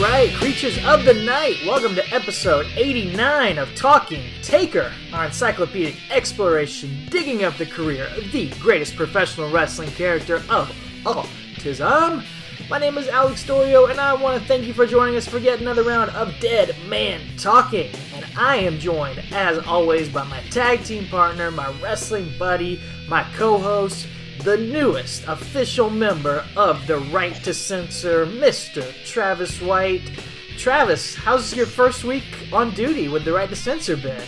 right, creatures of the night, welcome to episode 89 of Talking Taker, our encyclopedic exploration digging up the career of the greatest professional wrestling character of all tism. My name is Alex Dorio, and I want to thank you for joining us for yet another round of Dead Man Talking. And I am joined, as always, by my tag team partner, my wrestling buddy, my co host, the newest official member of the Right to Censor, Mr. Travis White. Travis, how's your first week on duty with the Right to Censor been?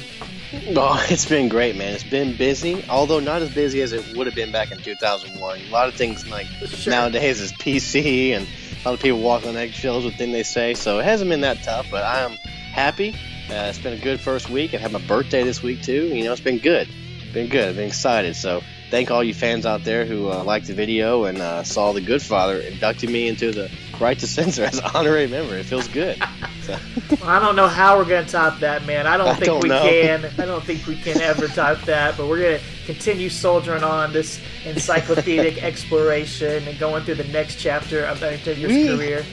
Oh, it's been great, man. It's been busy, although not as busy as it would have been back in 2001. A lot of things like Sure. nowadays is PC, and a lot of people walk on eggshells with things they say. So it hasn't been that tough, but I am happy. Uh, it's been a good first week. I had my birthday this week too. You know, it's been good. Been good. I've been excited. So thank all you fans out there who uh, liked the video and uh, saw the Goodfather inducting me into the Right to Censor as an honorary member. It feels good. So. I don't know how we're going to top that, man. I don't I think don't we know. can. I don't think we can ever top that, but we're going to continue soldiering on this encyclopedic exploration and going through the next chapter of Undertaker's We- career.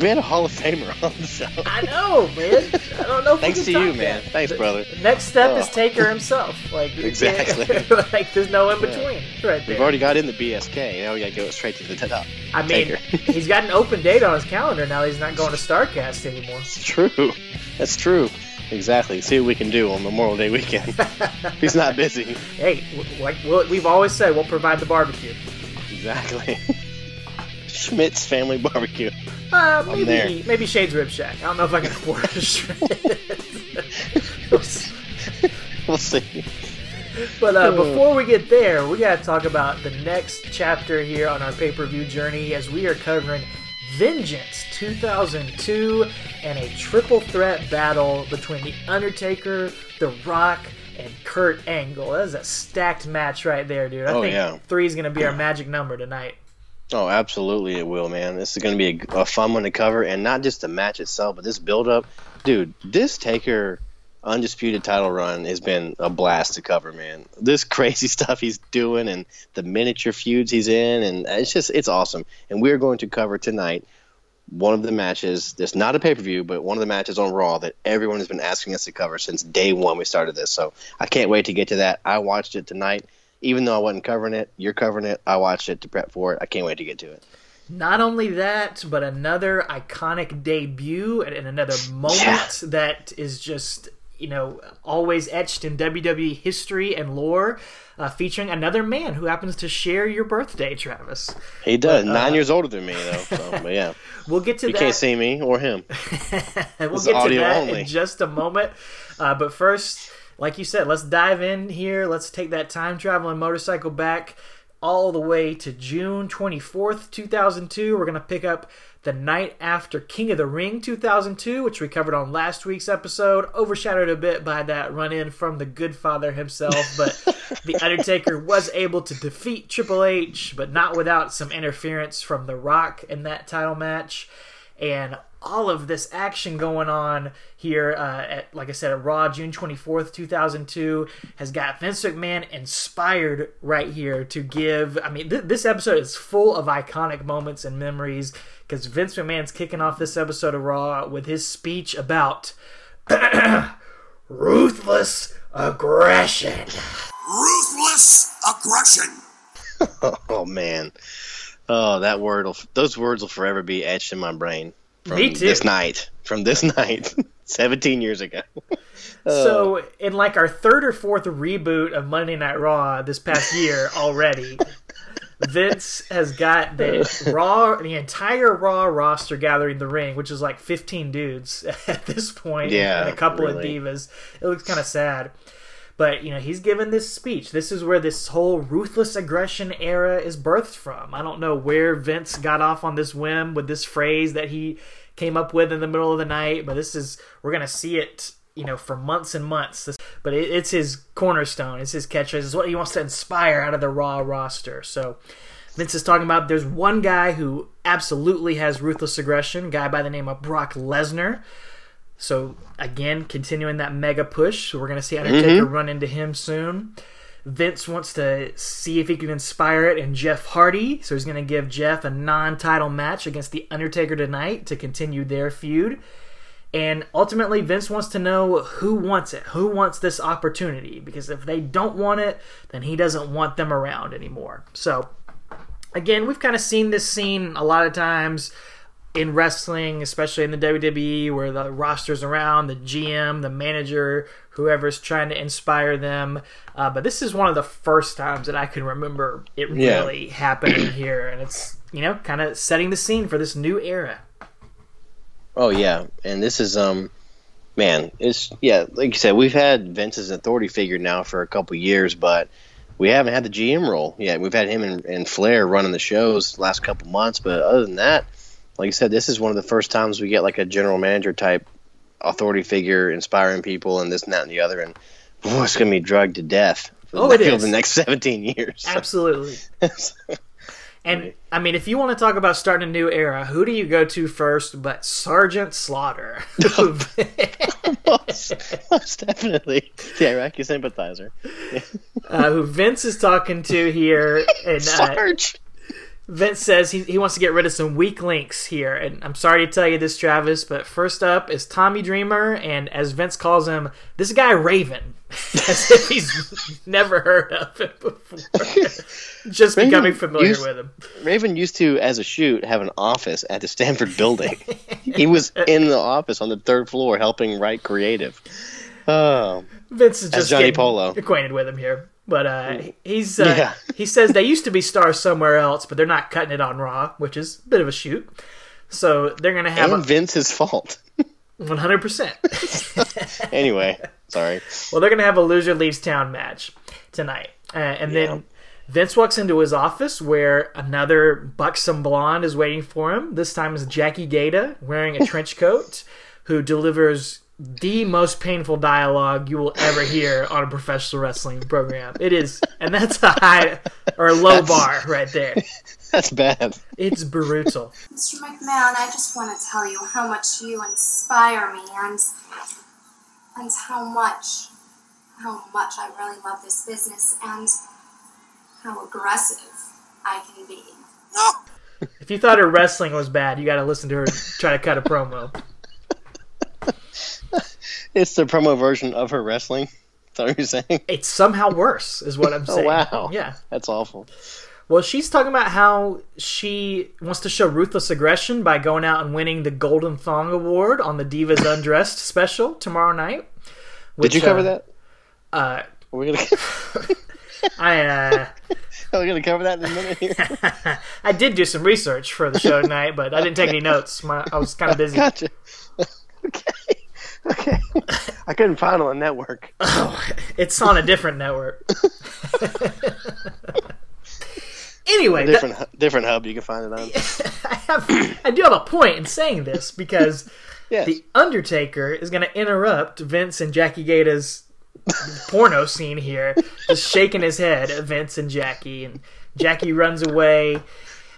We had a Hall of Famer on the show. I know, man. I don't know if Thanks we to can you, top man. that. Thanks, brother. The next step is Oh. Taker himself. Like Exactly. like there's no in between. Right there. We've already got in the BSK. Now we got to go straight to the top. I mean, he's got an open date on his calendar now. He's not going to Starrcast anymore. It's true. That's true. Exactly. See what we can do on Memorial Day weekend. he's not busy. Hey, like we'll, we've always said, we'll provide the barbecue. Exactly. Schmidt's Family Barbecue. Uh, maybe maybe Shade's Rib Shack. I don't know if I can afford a Schmidt. We'll see. but uh, before we get there, we got to talk about the next chapter here on our pay per view journey as we are covering Vengeance 2002 and a triple threat battle between The Undertaker, The Rock, and Kurt Angle. That is a stacked match right there, dude. I Oh, think yeah. three is going to be our magic number tonight. Oh, absolutely, it will, man. This is going to be a, a fun one to cover, and not just the match itself, but this build-up, dude. This Taker undisputed title run has been a blast to cover, man. This crazy stuff he's doing, and the miniature feuds he's in, and it's just it's awesome. And we're going to cover tonight one of the matches. That's not a pay-per-view, but one of the matches on Raw that everyone has been asking us to cover since day one we started this. So I can't wait to get to that. I watched it tonight. Even though I wasn't covering it, you're covering it. I watched it to prep for it. I can't wait to get to it. Not only that, but another iconic debut and, and another moment Yeah. that is just, you know, always etched in WWE history and lore, uh, featuring another man who happens to share your birthday, Travis. He does. But, uh, Nine years older than me, though. So, but yeah, We'll get to you that. can't see me or him. we'll It's get to that only. in just a moment. Uh, but first, like you said, let's dive in here. Let's take that time traveling motorcycle back all the way to June 24th, 2002. We're going to pick up the night after King of the Ring 2002, which we covered on last week's episode, overshadowed a bit by that run in from the Goodfather himself. But The Undertaker was able to defeat Triple H, but not without some interference from The Rock in that title match and all of this action going on here uh, at like i said at raw june 24th 2002 has got vince mcmahon inspired right here to give i mean th- this episode is full of iconic moments and memories because vince mcmahon's kicking off this episode of raw with his speech about ruthless aggression ruthless aggression. Oh man. Oh, that word. Will, those words will forever be etched in my brain. From Me too. This night. From this night, 17 years ago. So, in like our third or fourth reboot of Monday Night Raw this past year already, Vince has got the Raw, the entire Raw roster gathering the ring, which is like 15 dudes at this point, Yeah, and a couple really. of divas. It looks kind of sad. But, you know, he's given this speech. This is where this whole ruthless aggression era is birthed from. I don't know where Vince got off on this whim with this phrase that he came up with in the middle of the night, but this is, we're going to see it, you know, for months and months. This, but it, it's his cornerstone, it's his catchphrase, it's what he wants to inspire out of the Raw roster. So Vince is talking about there's one guy who absolutely has ruthless aggression, a guy by the name of Brock Lesnar. So again, continuing that mega push, so we're going to see Undertaker mm-hmm. run into him soon. Vince wants to see if he can inspire it in Jeff Hardy, so he's going to give Jeff a non-title match against the Undertaker tonight to continue their feud. And ultimately, Vince wants to know who wants it, who wants this opportunity, because if they don't want it, then he doesn't want them around anymore. So, again, we've kind of seen this scene a lot of times in wrestling, especially in the WWE, where the roster's around, the GM, the manager, whoever's trying to inspire them. Uh, but this is one of the first times that I can remember it Yeah. really happening here, and it's you know kind of setting the scene for this new era. Oh yeah, and this is um, man, it's yeah, like you said, we've had Vince as an authority figure now for a couple years, but we haven't had the GM role yet. We've had him and, and Flair running the shows last couple months, but other than that, like you said, this is one of the first times we get like a general manager type authority figure inspiring people and this and that and the other, and boy, it's gonna be drugged to death for Oh, the, it is. the next seventeen years. Absolutely. And I mean, if you want to talk about starting a new era, who do you go to first but Sergeant Slaughter? most, most definitely the Iraqi sympathizer. uh, who Vince is talking to here, and uh, Sarge. Vince says he, he wants to get rid of some weak links here. And I'm sorry to tell you this, Travis, but first up is Tommy Dreamer, and as Vince calls him, this guy Raven, as if he's never heard of him before, just Raven becoming familiar used- with him. Raven used to, as a shoot, have an office at the Stamford building. he was in the office on the third floor helping write creative. Oh, Vince is just Johnny getting Polo. acquainted with him here. But uh, he's uh, Yeah. he says they used to be stars somewhere else, but they're not cutting it on Raw, which is a bit of a shoot. So they're gonna have and a Vince's fault. one hundred percent. Anyway, sorry. Well, they're gonna have a loser leaves town match tonight, uh, and Yeah. then Vince walks into his office where another buxom blonde is waiting for him. This time is Jackie Gayda wearing a trench coat, who delivers the most painful dialogue you will ever hear on a professional wrestling program. It is, and that's a high or a low bar right there. That's bad. It's brutal. Mr. McMahon, I just want to tell you how much you inspire me and and how much how much I really love this business and how aggressive I can be. No! If you thought her wrestling was bad, you got to listen to her try to cut a promo. It's the promo version of her wrestling. Is that what you're saying? It's somehow worse, is what I'm Oh saying. wow. Yeah. That's awful. Well, she's talking about how she wants to show ruthless aggression by going out and winning the Golden Thong Award on the Divas Undressed special tomorrow night. Did you cover uh, that? Uh, Are we gonna I uh, are we gonna cover that in a minute here? I did do some research for the show tonight, but I didn't take any notes. My, I was kind of busy. Gotcha. okay. Okay. I couldn't find it on the network. It's on a different network. anyway, that- Different hu- different hub you can find it on. I have I do have a point in saying this because Yes. the Undertaker is going to interrupt Vince and Jackie Gayda's porno scene here, just shaking his head at Vince and Jackie, and Jackie runs away.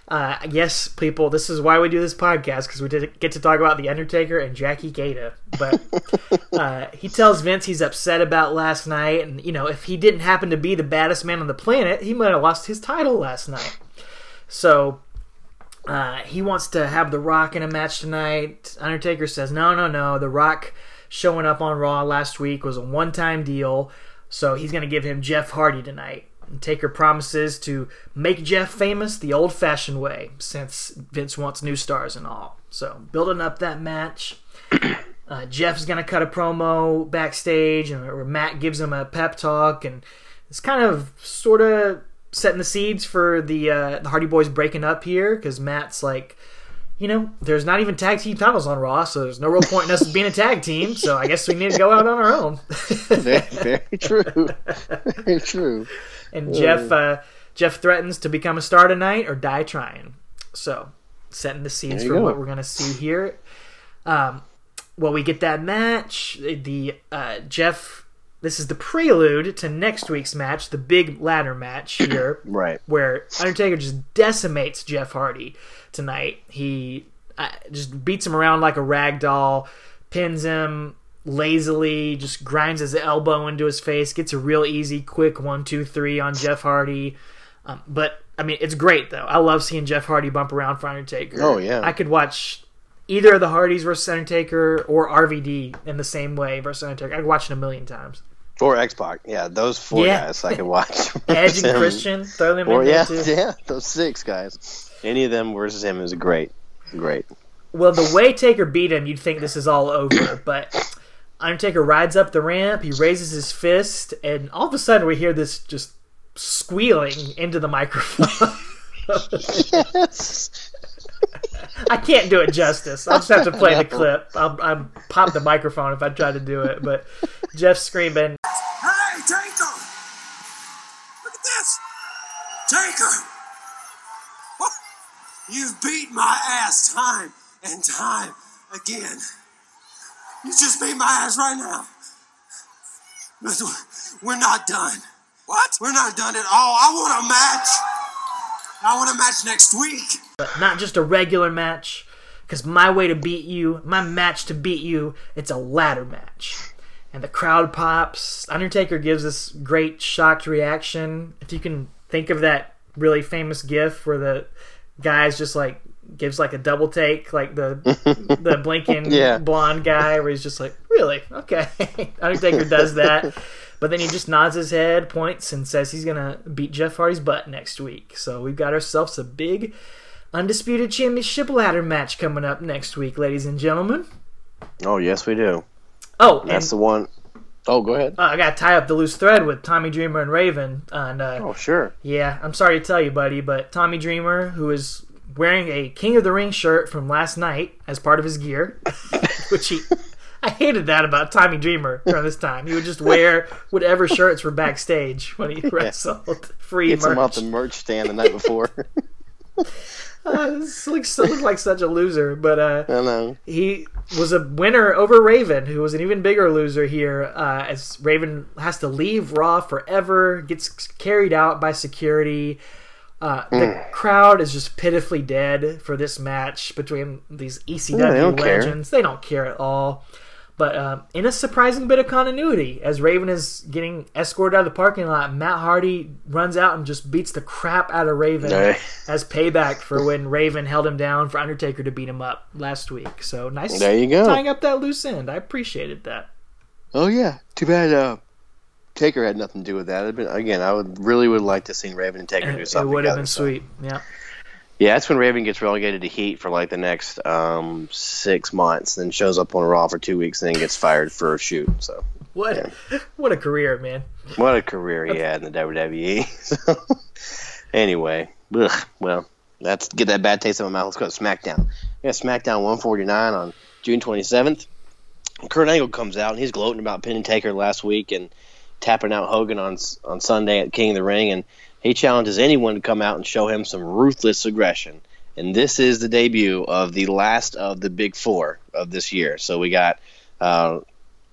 Uh, yes, people, this is why we do this podcast because we did get to talk about the Undertaker and Jackie Gayda. But uh, he tells Vince he's upset about last night, and you know if he didn't happen to be the baddest man on the planet, he might have lost his title last night. So uh, he wants to have The Rock in a match tonight. Undertaker says, no, no, no. The Rock showing up on Raw last week was a one time deal, so he's going to give him Jeff Hardy tonight. And Taker promises to make Jeff famous the old fashioned way, since Vince wants new stars and all. So, building up that match. Uh, Jeff's going to cut a promo backstage, and where Matt gives him a pep talk, and it's kind of sort of setting the seeds for the uh, the Hardy Boys breaking up here because Matt's like, you know, there's not even tag team titles on Raw, so there's no real point in us being a tag team. So I guess we need to go out on our own. very, very true. Very true. And Jeff uh, Jeff threatens to become a star tonight or die trying. So setting the scenes for go. what we're gonna see here. Um, well, we get that match. The uh, Jeff. This is the prelude to next week's match, the big ladder match here. Right. where Undertaker just decimates Jeff Hardy tonight. He uh, just beats him around like a rag doll, pins him, lazily just grinds his elbow into his face, gets a real easy, quick one, two, three on Jeff Hardy. Um, but I mean, it's great though. I love seeing Jeff Hardy bump around for Undertaker. Oh, yeah. I could watch either of the Hardys versus Undertaker or RVD in the same way versus Undertaker. I'd watch it a million times. Or X Pac. Yeah, those four Yeah. guys I could watch. Edge and. Christian, throw them Or in there yeah, too. yeah, those six guys. Any of them versus him is great. Great. Well, the way Taker beat him, you'd think this is all over, but Undertaker rides up the ramp, he raises his fist, and all of a sudden we hear this just squealing into the microphone. Yes. I can't do it justice. I'll just have to play the clip. I'll, I'll pop the microphone if I try to do it, but Jeff's screaming, Hey, Taker! Look at this! Taker! What? You've beat my ass time and time again. You just beat my ass right now. But we're not done. What? We're not done at all. I want a match. I want a match next week. but not just a regular match, because my way to beat you, my match to beat you, it's a ladder match. And the crowd pops. Undertaker gives this great shocked reaction. If you can think of that really famous gif where the guy's just like gives like a double take, like the the blinking Yeah. blonde guy, where he's just like, "Really? Okay." Undertaker does that, but then he just nods his head, points, and says he's gonna beat Jeff Hardy's butt next week. So we've got ourselves a big undisputed championship ladder match coming up next week, ladies and gentlemen. Oh yes, we do. Oh, and That's the one Oh, go ahead. uh, I got to tie up the loose thread with Tommy Dreamer and Raven, and uh, Oh, sure. Yeah, I'm sorry to tell you, buddy, but Tommy Dreamer, who is wearing a King of the Ring shirt from last night as part of his gear, which he. I hated that about Tommy Dreamer during this time. He would just wear whatever shirts were backstage when he wrestled. Free Gets him off the merch stand the night before. Uh, this looks, looked like such a loser, but uh, I know. he was a winner over Raven, who was an even bigger loser here. Uh, as Raven has to leave Raw forever, gets carried out by security. Uh, the Mm. crowd is just pitifully dead for this match between these ECW they don't care. legends. They don't care at all. But um, in a surprising bit of continuity, as Raven is getting escorted out of the parking lot, Matt Hardy runs out and just beats the crap out of Raven as payback for when Raven held him down for Undertaker to beat him up last week. So nice There you go. tying up that loose end. I appreciated that. Oh yeah. Too bad uh Taker had nothing to do with that. It'd been, again, I would really would like to see Raven and Taker do something. It, would have been so. sweet. Yeah. Yeah, that's when Raven gets relegated to Heat for like the next um, six months, then shows up on Raw for two weeks, and then gets fired for a shoot. So What what a career, man. what a career he had in the WWE. So, anyway, ugh, well, let's get that bad taste in my mouth. Let's go to SmackDown. We got SmackDown 149 on June 27th. Kurt Angle comes out and he's gloating about pinning Taker last week and tapping out Hogan on on Sunday at King of the Ring, and he challenges anyone to come out and show him some ruthless aggression. And this is the debut of the last of the big four of this year. So we got uh,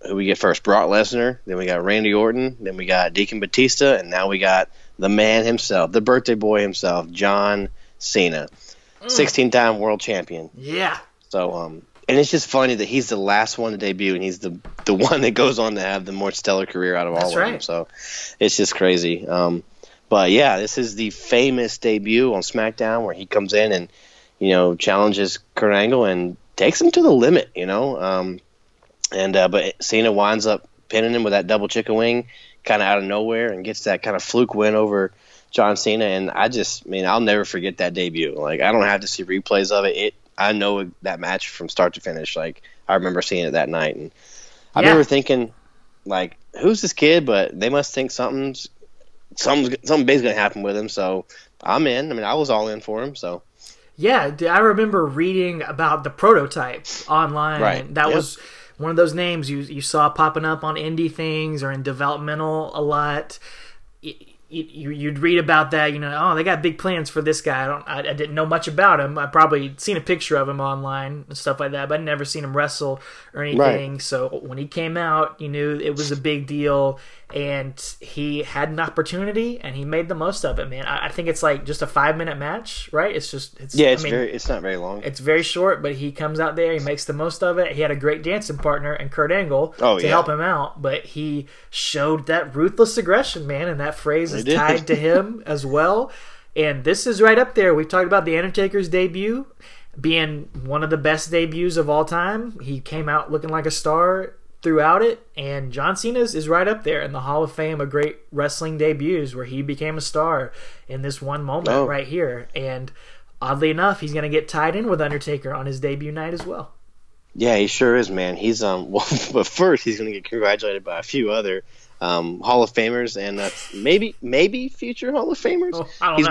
who we get first? Brock Lesnar. Then we got Randy Orton. Then we got Deacon Batista, and now we got the man himself, the birthday boy himself, John Cena, 16-time world champion. Yeah. So, um, and it's just funny that he's the last one to debut, and he's the the one that goes on to have the more stellar career out of all That's of them. So, it's just crazy. Um, but yeah, this is the famous debut on SmackDown where he comes in and you know challenges Kurt Angle and takes him to the limit. You know, um, and uh, but Cena winds up pinning him with that double chicken wing, kind of out of nowhere, and gets that kind of fluke win over John Cena. And I just, I mean, I'll never forget that debut. Like, I don't have to see replays of it. It, I know that match from start to finish. Like, I remember seeing it that night, and I Yeah. remember thinking, like, who's this kid? But they must think something's something something big's gonna happen with him. So I'm in. I mean, I was all in for him. So Yeah, I remember reading about the prototype online. Right. That Yep. was one of those names you you saw popping up on indie things or in developmental a lot. You, you'd read about that, you know, oh, they got big plans for this guy. I don't, I, I didn't know much about him. I probably seen a picture of him online and stuff like that, but I'd never seen him wrestle or anything. Right. So when he came out, you knew it was a big deal, and he had an opportunity, and he made the most of it. Man, I, I think it's like just a five minute match, right? It's just, it's Yeah, it's I mean, very. It's not very long. it's very short, but he comes out there, he makes the most of it. He had a great dancing partner and Kurt Angle Oh, to yeah. help him out, but he showed that ruthless aggression, man, and that phrase is tied to him as well. And this is right up there. We talked about the Undertaker's debut being one of the best debuts of all time. He came out looking like a star throughout it, and John Cena's is right up there in the Hall of Fame of great wrestling debuts where he became a star in this one moment Oh. right here. And oddly enough, he's going to get tied in with Undertaker on his debut night as well. Yeah, he sure is, man. He's um. Well, but first he's going to get congratulated by a few other um Hall of Famers and uh, maybe maybe future Hall of Famers. Oh, I don't he's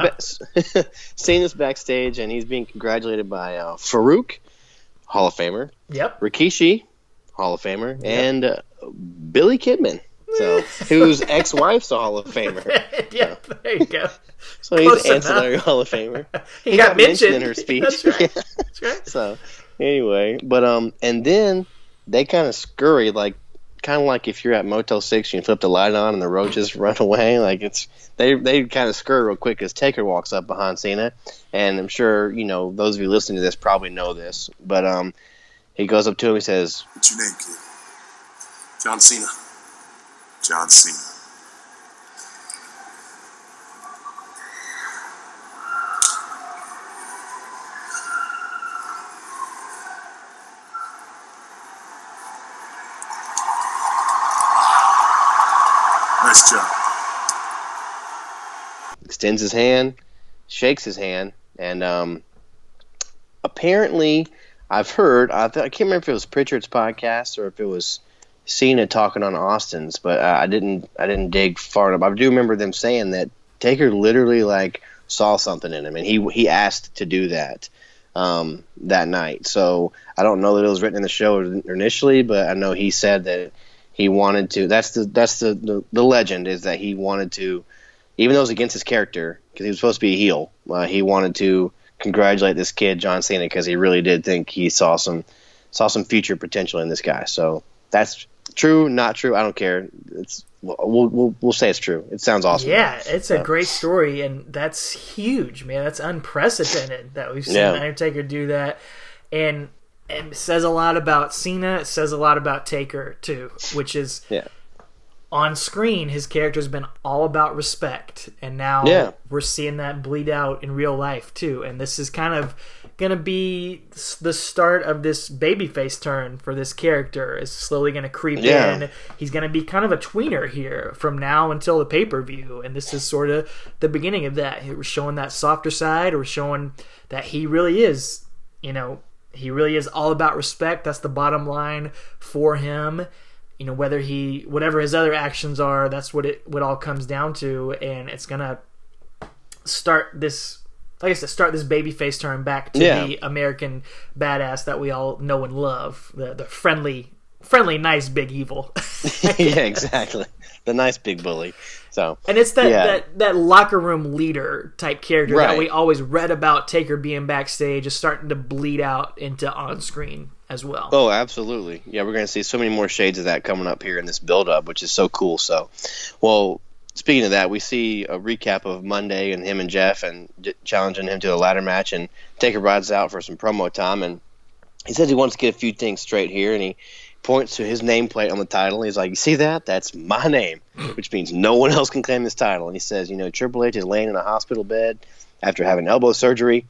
know. Ba- Cena's backstage and he's being congratulated by uh, Faarooq, Hall of Famer, Yep. Rikishi, Hall of Famer, and uh, Billy Kidman. So whose ex-wife's a Hall of Famer. yep. There you go. So he's Close an ancillary enough. Hall of Famer. He, got, mentioned in her speech. That's right. That's right. so anyway, but um, and then they kind of scurry like, kind of like if you're at Motel Six you flip the light on and the roaches run away. Like it's they they kind of scurry real quick as Taker walks up behind Cena, and I'm sure you know those of you listening to this probably know this, but um, he goes up to him, he says, What's your name, kid? John Cena. John Cena. Nice job. extends his hand, shakes his hand, and um, apparently, I've heard I, th- I can't remember if it was Pritchard's podcast or if it was Cena talking on Austin's, but uh, I didn't I didn't dig far enough. I do remember them saying that Taker literally like saw something in him, and he he asked to do that um, that night. So I don't know that it was written in the show initially, but I know he said that he wanted to. That's the that's the the, the legend is that he wanted to even though it was against his character, because he was supposed to be a heel, uh, he wanted to congratulate this kid John Cena because he really did think he saw some saw some future potential in this guy. So that's true, not true. I don't care. It's we'll we'll, we'll say it's true. It sounds awesome. Yeah, it's a great story, and that's huge, man. That's unprecedented that we've seen Yeah. Undertaker do that, and and it says a lot about Cena. It says a lot about Taker too, which is Yeah. On screen his character's been all about respect, and now Yeah. we're seeing that bleed out in real life too. And this is kind of gonna be the start of this babyface turn for this character. Is slowly gonna creep Yeah. in. He's gonna be kind of a tweener here from now until the pay per view, and this is sort of the beginning of that. We're showing that softer side. We're showing that he really is, you know, he really is all about respect. That's the bottom line for him. You know, whether he, whatever his other actions are, that's what it what all comes down to, and it's gonna start this. Like I said, start this babyface turn back to Yeah. the American badass that we all know and love, the the friendly, friendly, nice, big evil. yeah, exactly. The nice big bully. So And it's that, Yeah. that, that locker room leader type character that we always read about Taker being backstage is starting to bleed out into on screen as well. Oh, absolutely. Yeah, we're going to see so many more shades of that coming up here in this build up, which is so cool. So, well, speaking of that, we see a recap of Monday and him and Jeff and challenging him to a ladder match and Taker rides out for some promo time and he says he wants to get a few things straight here and he points to his nameplate on the title. He's like, "You see that? That's my name," which means no one else can claim this title. And he says, "You know, Triple H is laying in a hospital bed after having elbow surgery."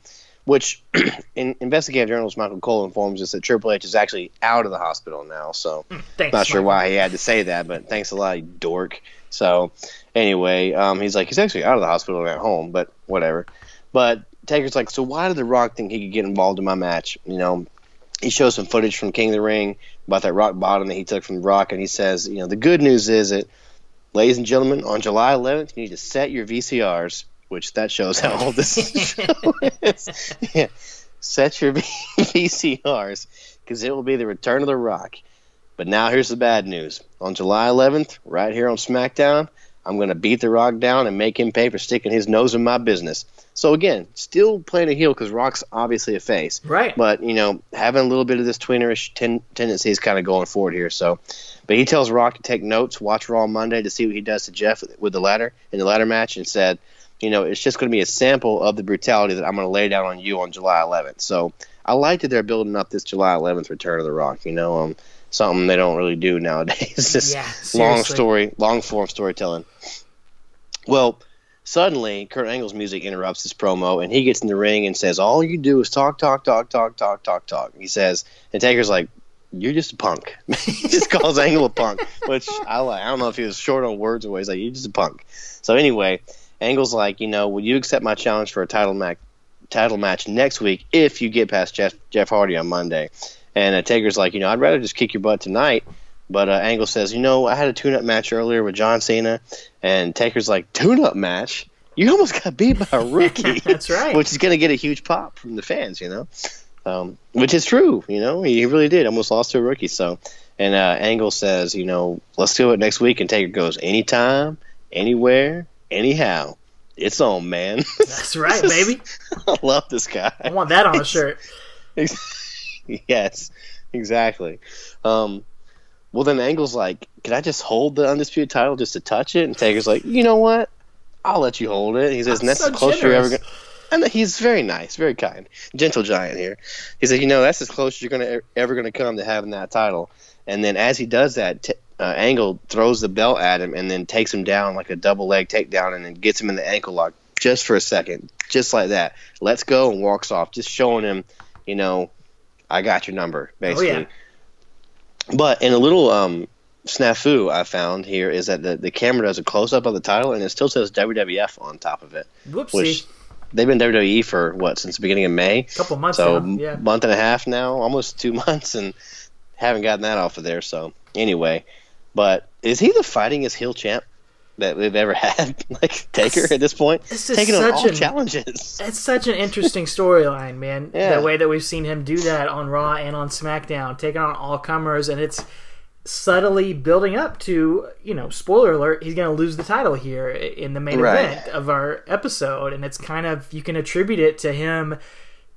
Which, in investigative journalist Michael Cole informs us that Triple H is actually out of the hospital now. So, Thanks, not sure Michael. why he had to say that, but thanks a lot, you dork. So, anyway, um, he's like, he's actually out of the hospital and at home, but whatever. But Taker's like, so why did The Rock think he could get involved in my match? You know, he shows some footage from King of the Ring about that rock bottom that he took from The Rock, and he says, you know, the good news is that, ladies and gentlemen, on July 11th, you need to set your VCRs, which that shows how old this show is. yeah. Set your VCRs, because it will be the return of The Rock. But now here's the bad news. On July 11th, right here on SmackDown, I'm going to beat The Rock down and make him pay for sticking his nose in my business. So again, still playing a heel because Rock's obviously a face, Right. But you know, having a little bit of this tweenerish ten- tendency is kind of going forward here. So, but he tells Rock to take notes, watch Raw Monday to see what he does to Jeff with the ladder in the ladder match, and said, you know, it's just going to be a sample of the brutality that I'm going to lay down on you on July 11th. So I like that they're building up this July 11th return of the Rock. You know, um, something they don't really do nowadays. Just Yeah, long story, long form storytelling. Well, suddenly Kurt Angle's music interrupts his promo, and he gets in the ring and says, "All you do is talk, talk, talk, talk, talk, talk, talk." He says, and Taker's like, "You're just a punk." he just calls Angle a punk, which I like. I don't know if he was short on words or what. he's like, "You're just a punk." So anyway, Angle's like, you know, will you accept my challenge for a title match? Title match next week if you get past Jeff Jeff Hardy on Monday. And uh, Taker's like, you know, I'd rather just kick your butt tonight. But uh, Angle says, you know, I had a tune-up match earlier with John Cena, and Taker's like, tune-up match? You almost got beat by a rookie. That's right. Which is going to get a huge pop from the fans, you know, um, which is true. You know, he really did almost lost to a rookie. So, and uh, Angle says, you know, let's do it next week, and Taker goes, anytime, anywhere, anyhow. It's on, man. That's right, baby. I love this guy. I want that on a shirt. yes, exactly. Um, well, then Angle's like, "Can I just hold the undisputed title just to touch it?" And Taker's like, "You know what? I'll let you hold it." He says, "And that's so the closest you're ever going." And he's very nice, very kind, gentle giant here. He said, "You know, that's as close as you're gonna ever gonna come to having that title." And then as he does that, t- uh, Angle throws the belt at him and then takes him down like a double leg takedown and then gets him in the ankle lock just for a second, just like that. Let's go and walks off, just showing him, you know, I got your number, basically. yeah. But in a little um, snafu I found here is that the, the camera does a close up of the title and it still says WWF on top of it, Whoopsie. which they've been WWE for what since the beginning of May, A couple months so now. Yeah. month and a half now, almost two months, and haven't gotten that off of there. So anyway, but is he the fightingest heel champ that we've ever had? like Taker at this point, This is taking on such all an- challenges. It's such an interesting storyline, man. Yeah. The way that we've seen him do that on Raw and on SmackDown, taking on all comers, and it's subtly building up to, you know, spoiler alert, he's going to lose the title here in the main Right. event of our episode. And it's kind of, you can attribute it to him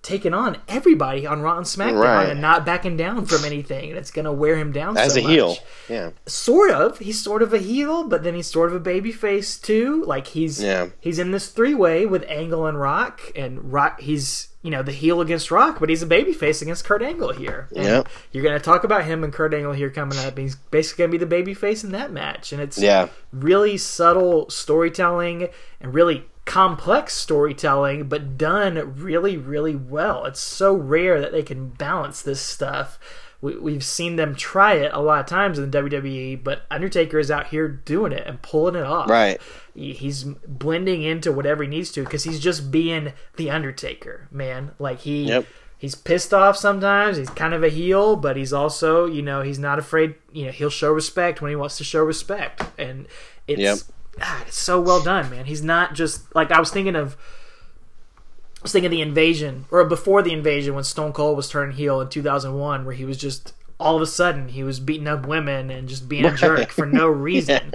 taking on everybody on Raw and SmackDown Right. and not backing down from anything. And it's going to wear him down As so a heel, yeah, sort of he's sort of a heel but then he's sort of a baby face too like he's Yeah. he's in this three way with angle and rock and rock he's you know the heel against rock but he's a baby face against kurt angle here and Yep. you're gonna talk about him and kurt angle here coming up he's basically gonna be the baby face in that match and it's yeah, really subtle storytelling and really complex storytelling, but done really, really well. It's so rare that they can balance this stuff. We, we've seen them try it a lot of times in the WWE, but Undertaker is out here doing it and pulling it off. right. He's blending into whatever he needs to because he's just being the Undertaker, man. Like he. Yep. He's pissed off sometimes. He's kind of a heel, but he's also, you know, he's not afraid. You know, he'll show respect when he wants to show respect, and it's Yep. Ah, it's so well done, man. He's not just like I was thinking of. I was thinking of the invasion, or before the invasion, when Stone Cold was turning heel in 2001, where he was just all of a sudden he was beating up women and just being a jerk for no reason.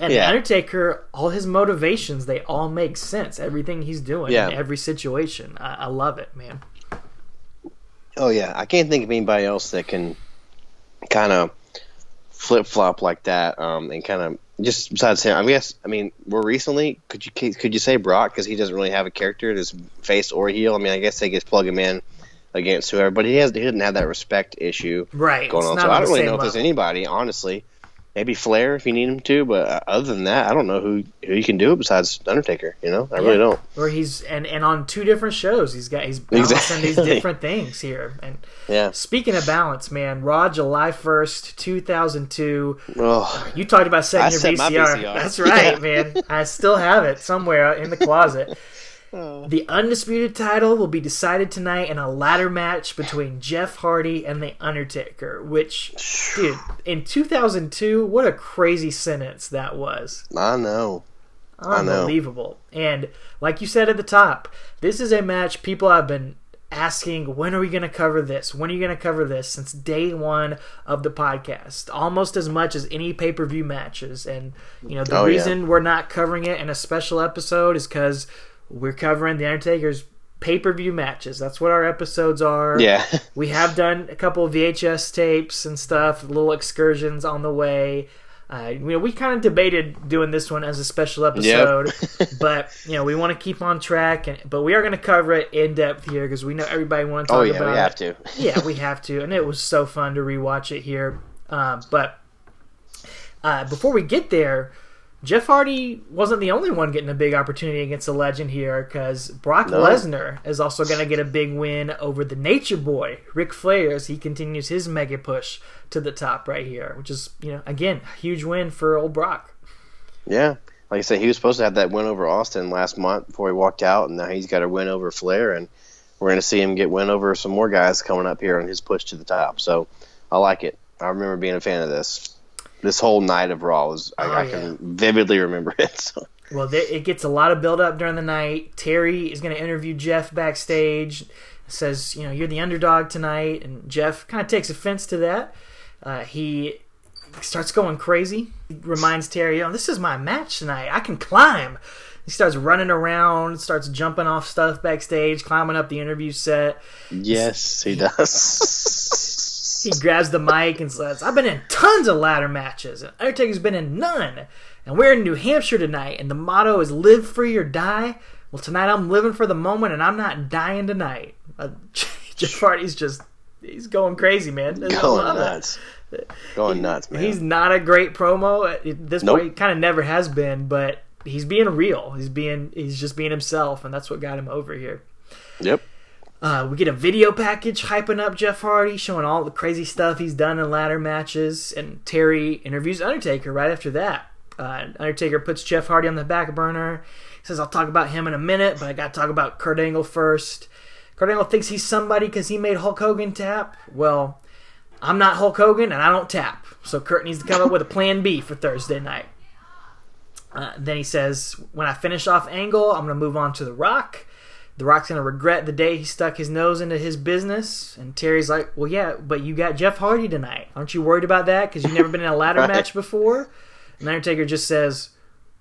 And Yeah. Undertaker, all his motivations, they all make sense. Everything he's doing Yeah. in every situation, I, I love it, man. Oh yeah, I can't think of anybody else that can kind of flip flop like that, um, and kind of just besides him. I guess I mean more recently, could you could you say Brock because he doesn't really have a character, his face or heel. I mean, I guess they just plug him in against whoever, but he has he didn't have that respect issue Right. going on. So I don't really know if there's anybody, honestly. Maybe Flair if you need him to, but uh, other than that, I don't know who who you can do it besides Undertaker. You know, I really don't. Or he's and and on two different shows, he's got he's balancing these different things here. And Yeah. speaking of balance, man, Raw July first, two thousand two. Oh, You talked about setting I your set VCR. VCR. That's right, Yeah. man. I still have it somewhere in the closet. Oh. The undisputed title will be decided tonight in a ladder match between Jeff Hardy and The Undertaker. Which, dude, in 2002, what a crazy sentence that was. I know. I know. Unbelievable. And like you said at the top, this is a match people have been asking when are we going to cover this? When are you going to cover this? Since day one of the podcast, almost as much as any pay per view matches. And you know the Oh, yeah. reason we're not covering it in a special episode is because we're covering the Undertaker's pay per view matches. That's what our episodes are. Yeah. We have done a couple of VHS tapes and stuff, little excursions on the way. Uh, you know, we kind of debated doing this one as a special episode, but you know, we want to keep on track. And but we are going to cover it in depth here because we know everybody wants to oh yeah, about we have it. to. yeah, we have to, and it was so fun to rewatch it here. Um, but uh, before we get there, Jeff Hardy wasn't the only one getting a big opportunity against a legend here because Brock No. Lesnar is also going to get a big win over the Nature Boy, Ric Flair, as he continues his mega push to the top right here, which is, you know, again, a huge win for old Brock. Yeah. Like I said, he was supposed to have that win over Austin last month before he walked out, and now he's got a win over Flair, and we're going to see him get win over some more guys coming up here on his push to the top. So I like it. I remember being a fan of this. This whole night of Raw was I, Oh, I yeah. can vividly remember it. So. Well, there, it gets a lot of build up during the night. Terry is going to interview Jeff backstage. Says, you know, you're the underdog tonight, and Jeff kind of takes offense to that. Uh, he starts going crazy. He reminds Terry, "Oh, this is my match tonight. I can climb." He starts running around, starts jumping off stuff backstage, climbing up the interview set. Yes, he does. He grabs the mic and says, I've been in tons of ladder matches, and Undertaker's been in none. And we're in New Hampshire tonight, and the motto is live free or die. Well, tonight I'm living for the moment, and I'm not dying tonight. Uh, Jeff Hardy's just, he's going crazy, man. I Going it. nuts. Going nuts, man. He's not a great promo. At this Nope. point, he kind of never has been, but he's being real. He's being, he's just being himself, and that's what got him over here. Yep. Uh, we get a video package hyping up Jeff Hardy, showing all the crazy stuff he's done in ladder matches, and Terry interviews Undertaker right after that. Uh, Undertaker puts Jeff Hardy on the back burner. He says, "I'll talk about him in a minute, but I got to talk about Kurt Angle first. Kurt Angle thinks he's somebody because he made Hulk Hogan tap. Well, I'm not Hulk Hogan, and I don't tap. So Kurt needs to come up with a plan B for Thursday night." Uh, then he says, "When I finish off Angle, I'm going to move on to The Rock." The Rock's gonna regret the day he stuck his nose into his business. And Terry's like, "Well, yeah, but you got Jeff Hardy tonight. Aren't you worried about that? Because you've never been in a ladder Right. match before." And Undertaker just says,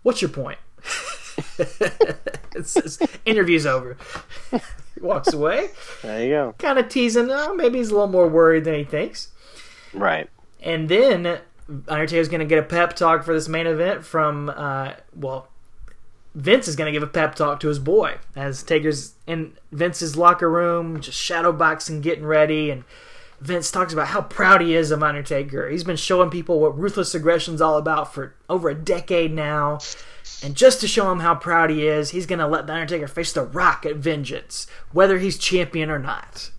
"What's your point?" it's, it's, interview's over. he walks away, There you go. kind of teasing. Oh, maybe he's a little more worried than he thinks. Right. And then Undertaker's going to get a pep talk for this main event from, uh, well, Vince is going to give a pep talk to his boy as Taker's in Vince's locker room, just shadow boxing, getting ready. And Vince talks about how proud he is of Undertaker. He's been showing people what ruthless aggression's all about for over a decade now. And just to show him how proud he is, he's going to let The Undertaker face The Rock at Vengeance, whether he's champion or not.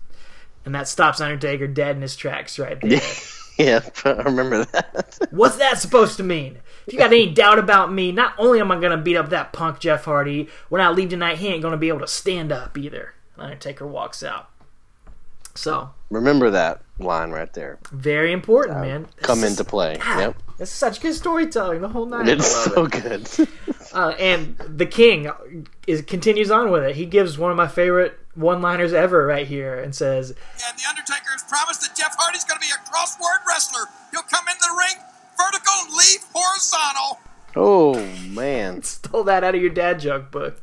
And that stops Undertaker dead in his tracks right there. Yeah, I remember that. What's that supposed to mean? If you got any doubt about me, not only am I going to beat up that punk Jeff Hardy, when I leave tonight, he ain't going to be able to stand up either. Undertaker walks out. So, remember that line right there. very important, man. Come This is- into play. God, Yep. It's such good storytelling the whole night. It's so it. good. Uh, and the King is continues on with it. He gives one of my favorite one-liners ever right here and says, And The Undertaker has promised that Jeff Hardy's going to be a crossword wrestler. He'll come into the ring vertical and leave horizontal. Oh man, "Stole that out of your dad joke book."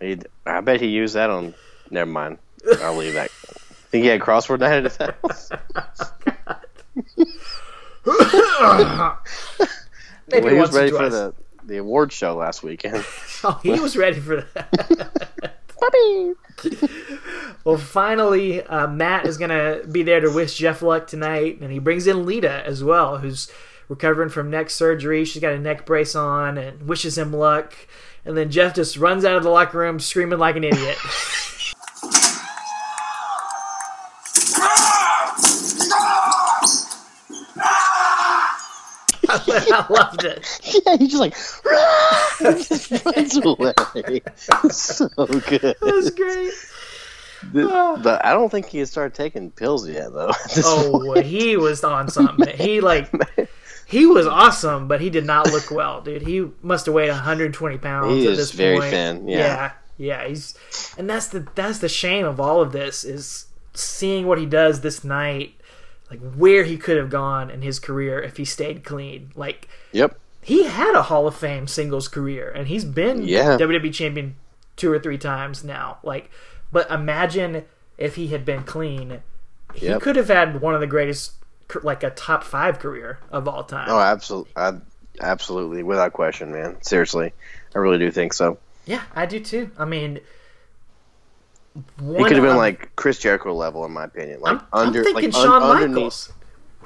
he, I bet he used that on. Never mind. I'll leave that. Think he had crossword night at his house? Maybe Well, he was ready for the the award show last weekend. Oh, he was ready for that. well, finally, uh, Matt is going to be there to wish Jeff luck tonight, and he brings in Lita as well, who's recovering from neck surgery. She's got a neck brace on and wishes him luck. And then Jeff just runs out of the locker room screaming like an idiot. I loved it. yeah, he's just like he just runs away. so good. It was great. The- ah. but I don't think he had started taking pills yet, though. Oh, point. he was on something. He like he was awesome, but he did not look well, dude. He must have weighed 120 pounds He at is this very point. thin, yeah. yeah, Yeah, he's and that's the that's the shame of all of this is seeing what he does this night, like where he could have gone in his career if he stayed clean. Like Yep. he had a Hall of Fame singles career and he's been Yeah. WWE champion two or three times now. Like, but imagine if he had been clean, he Yep. could have had one of the greatest, like a top five career of all time. Oh, absolutely. Absolutely, without question, man. Seriously, I really do think so. Yeah, I do too. I mean, He could have been like Chris Jericho level, in my opinion. Like I'm, under, I'm thinking like un- Shawn underneath- Michaels.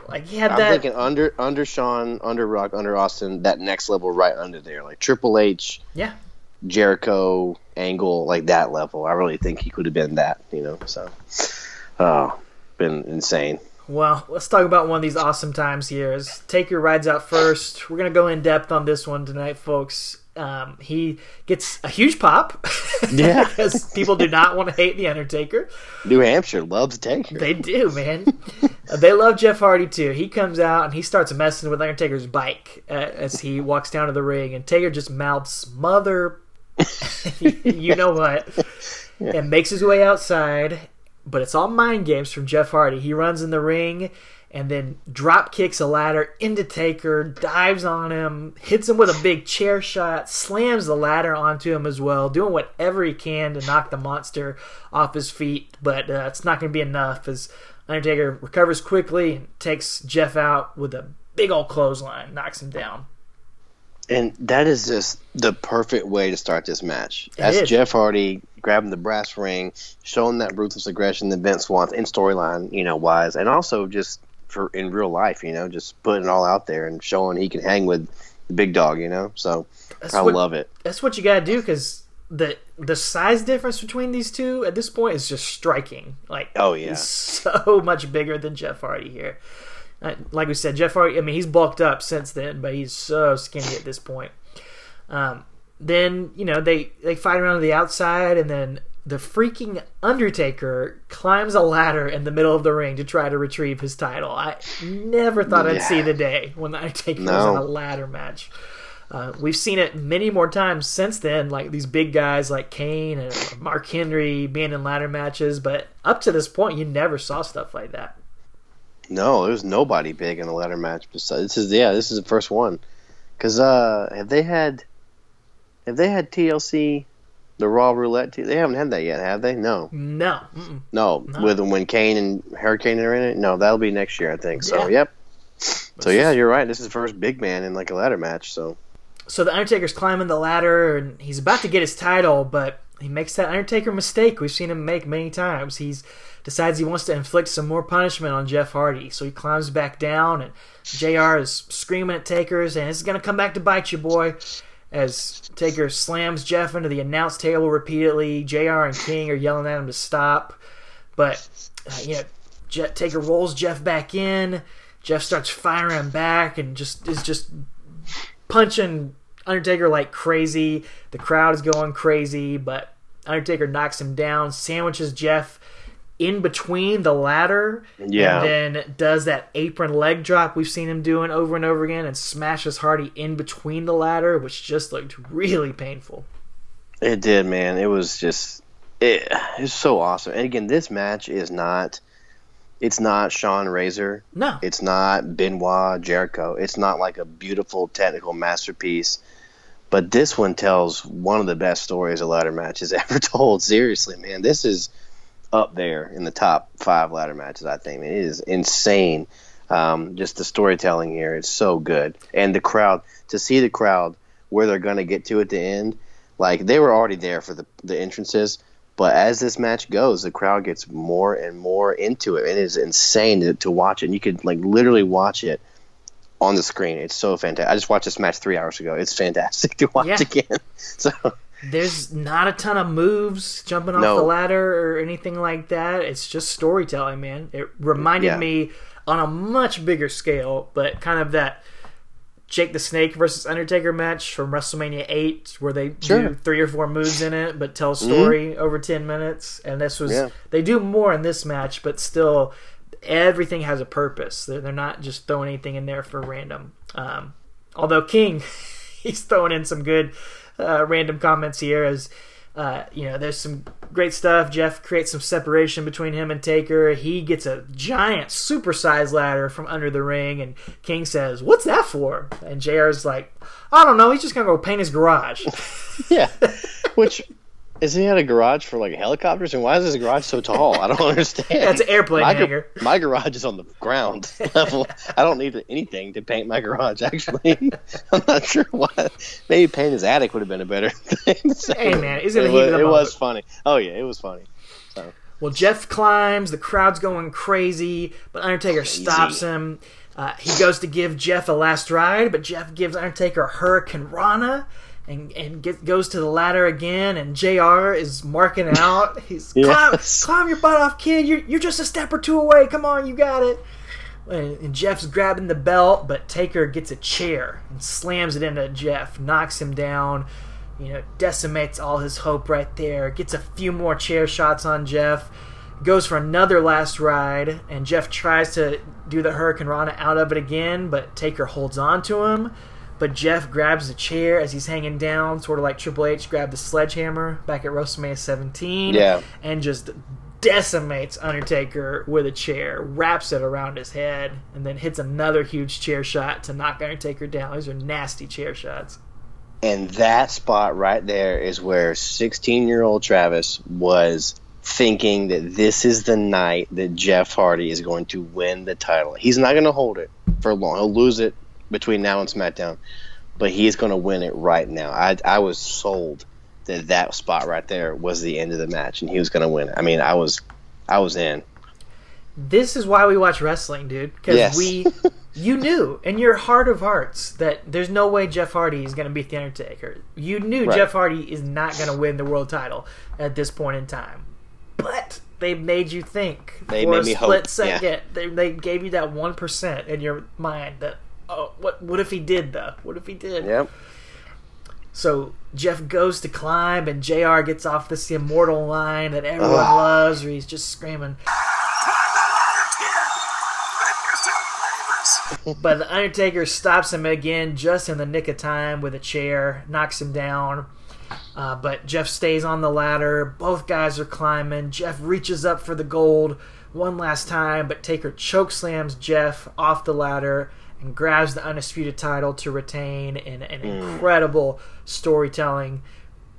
Like he had I'm that. thinking under under Shawn, under Rock, under Austin, that next level right under there, like Triple H, yeah, Jericho, Angle, like that level. I really think he could have been that, you know. So, oh, been insane. Well, let's talk about one of these awesome times here. Is Taker rides out first. We're gonna go in depth on this one tonight, folks. Um, he gets a huge pop. Yeah. because people do not want to hate the Undertaker. New Hampshire loves Taker. They do, man. Uh, they love Jeff Hardy too. He comes out and he starts messing with Undertaker's bike uh, as he walks down to the ring, and Taker just mouths "mother," you know what, and makes his way outside. But it's all mind games from Jeff Hardy. He runs in the ring and then drop kicks a ladder into Taker, dives on him, hits him with a big chair shot, slams the ladder onto him as well, doing whatever he can to knock the monster off his feet. But uh, it's not going to be enough as Undertaker recovers quickly and takes Jeff out with a big old clothesline, knocks him down. And that is just the perfect way to start this match. It That's is. Jeff Hardy grabbing the brass ring, showing that ruthless aggression that Vince wants in storyline, you know, wise, and also just for in real life, you know, just putting it all out there and showing he can hang with the big dog, you know. So That's I what- love it. That's what you got to do because the the size difference between these two at this point is just striking. Like, Oh, yeah. he's so much bigger than Jeff Hardy here. Uh, like we said, Jeff Hardy. I mean, he's bulked up since then, but he's so skinny at this point. Um, then you know they they fight around to the outside, and then the freaking Undertaker climbs a ladder in the middle of the ring to try to retrieve his title. I never thought I'd see the day when the Undertaker was in a ladder match. Uh, we've seen it many more times since then, like these big guys like Kane and Mark Henry being in ladder matches. But up to this point, you never saw stuff like that. No, there's nobody big in a ladder match. Besides, this is yeah, this is the first one. Cause uh, have they had, have they had TLC, the Raw Roulette? T- they haven't had that yet, have they? No, No, Mm-mm. no. No. With when Kane and Hurricane are in it, no, that'll be next year, I think. So Yeah. yep. So yeah, you're right. This is the first big man in like a ladder match. So So the Undertaker's climbing the ladder and he's about to get his title, but he makes that Undertaker mistake we've seen him make many times. He decides he wants to inflict some more punishment on Jeff Hardy, so he climbs back down and JR is screaming at Taker, and it's gonna come back to bite you, boy. As Taker slams Jeff into the announce table repeatedly, JR and King are yelling at him to stop. But uh, you know, Je- Taker rolls Jeff back in. Jeff starts firing back and just is just punching Undertaker like crazy. The crowd is going crazy, but Undertaker knocks him down, sandwiches Jeff in between the ladder, Yeah. and then does that apron leg drop we've seen him doing over and over again, and smashes Hardy in between the ladder, which just looked really painful. it did, man. It was just it, it's so awesome. And again, this match is not. It's not Shawn Razor. No, It's not Benoit Jericho. It's not like a beautiful technical masterpiece. But this one tells one of the best stories a ladder match has ever told. Seriously, man, this is up there in the top five ladder matches. I think it is insane. Um, just the storytelling here is so good, and the crowd to see the crowd where they're going to get to at the end. Like they were already there for the the entrances, but as this match goes, the crowd gets more and more into it. and It is insane to, to watch it. And you could like literally watch it on the screen. It's so fantastic. I just watched this match three hours ago. It's fantastic to watch Yeah. again. So there's not a ton of moves jumping off No. the ladder or anything like that. It's just storytelling, man. It reminded Yeah. me on a much bigger scale, but kind of that Jake the Snake versus Undertaker match from WrestleMania 8 where they Sure. Mm-hmm. do three or four moves in it but tell a story over 10 minutes and this was Yeah. they do more in this match but still everything has a purpose. They're, they're not just throwing anything in there for random. Um, although King he's throwing in some good uh, random comments here as Uh, you know, there's some great stuff. Jeff creates some separation between him and Taker. He gets a giant, supersized ladder from under the ring, and King says, "What's that for?" And Jr. is like, "I don't know. He's just gonna go paint his garage." Yeah. Which is he at a garage for like helicopters? And why is his garage so tall? I don't understand. That's an airplane my, hangar. My garage is on the ground level. I don't need anything to paint my garage. Actually, I'm not sure why. Maybe paint his attic would have been a better thing. Say. Hey, man, in it was, it was funny. Oh yeah, it was funny. So Well, Jeff climbs. The crowd's going crazy, but Undertaker stops him. Uh, he goes to give Jeff a last ride, but Jeff gives Undertaker a Hurricanrana and, and get, goes to the ladder again. And JR is marking out. He's climb, climb your butt off, kid. You're, you're just a step or two away. Come on, you got it. And, and Jeff's grabbing the belt, but Taker gets a chair and slams it into Jeff, knocks him down you know, decimates all his hope right there. Gets a few more chair shots on Jeff. Goes for another last ride, and Jeff tries to do the Hurricanrana out of it again, but Taker holds on to him. But Jeff grabs the chair as he's hanging down, sort of like Triple H grabbed the sledgehammer back at WrestleMania 17, Yeah. and just decimates Undertaker with a chair, wraps it around his head, and then hits another huge chair shot to knock Undertaker down. These are nasty chair shots. And that spot right there is where 16 year old Travis was thinking that this is the night that Jeff Hardy is going to win the title. He's not going to hold it for long. He'll lose it between now and SmackDown, but he's going to win it right now. I, I was sold that that spot right there was the end of the match and he was going to win it. I mean, I was I was in. This is why we watch wrestling, dude. Because Yes. we, you knew in your heart of hearts that there's no way Jeff Hardy is going to beat the Undertaker. You knew Right. Jeff Hardy is not going to win the world title at this point in time. But they made you think They for made a me split hope, second. yeah. They, they gave you that one percent in your mind that oh, what what if he did though? What if he did? Yep. So Jeff goes to climb, and Jr. gets off this immortal line that everyone Ugh. loves, where he's just screaming. But the Undertaker stops him again just in the nick of time with a chair, knocks him down. Uh, but Jeff stays on the ladder. Both guys are climbing. Jeff reaches up for the gold one last time, but Taker chokeslams Jeff off the ladder and grabs the undisputed title to retain in an mm. incredible storytelling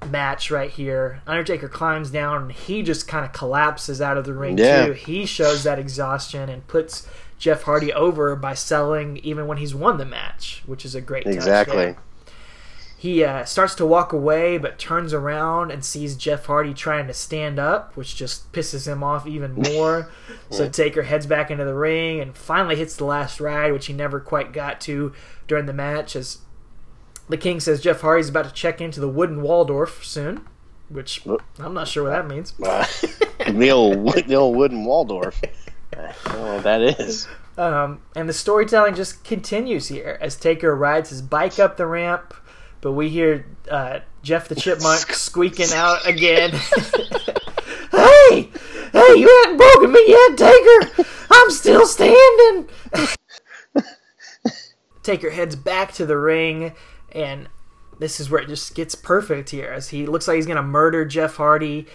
match right here. Undertaker climbs down and he just kind of collapses out of the ring Yeah. too. He shows that exhaustion and puts Jeff Hardy over by selling even when he's won the match, which is a great touch Exactly. He uh, starts to walk away, but turns around and sees Jeff Hardy trying to stand up, which just pisses him off even more. So Taker heads back into the ring and finally hits the last ride, which he never quite got to during the match. As the King says Jeff Hardy's about to check into the wooden Waldorf soon, which I'm not sure what that means. Uh, the old the old wooden Waldorf. I don't know what that is. Um, and the storytelling just continues here as Taker rides his bike up the ramp, but we hear uh, Jeff the Chipmunk squeaking out again. hey, hey, you haven't broken me yet, Taker. I'm still standing. Taker heads back to the ring, and this is where it just gets perfect here as he looks like he's gonna murder Jeff Hardy.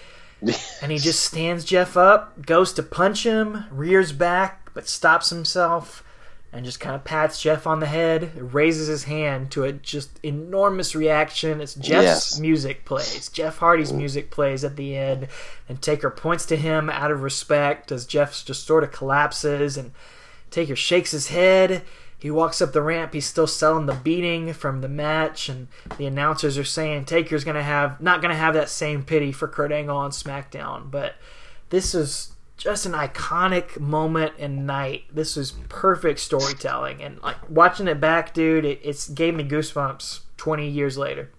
And he just stands Jeff up, goes to punch him, rears back, but stops himself, and just kind of pats Jeff on the head, raises his hand to a just enormous reaction. It's Jeff's Yes. music plays. Jeff Hardy's mm. music plays at the end, and Taker points to him out of respect as Jeff just sort of collapses, and Taker shakes his head. He walks up the ramp. He's still selling the beating from the match, and the announcers are saying Taker's gonna have not gonna have that same pity for Kurt Angle on SmackDown. But this is just an iconic moment and night. This was perfect storytelling, and like watching it back, dude, it it's gave me goosebumps. Twenty years later,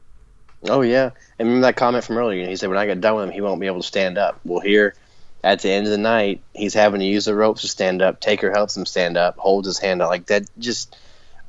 Oh yeah, and remember that comment from earlier? He said when I get done with him, he won't be able to stand up. Well, here at the end of the night, he's having to use the ropes to stand up. Taker helps him stand up, holds his hand out like that. Just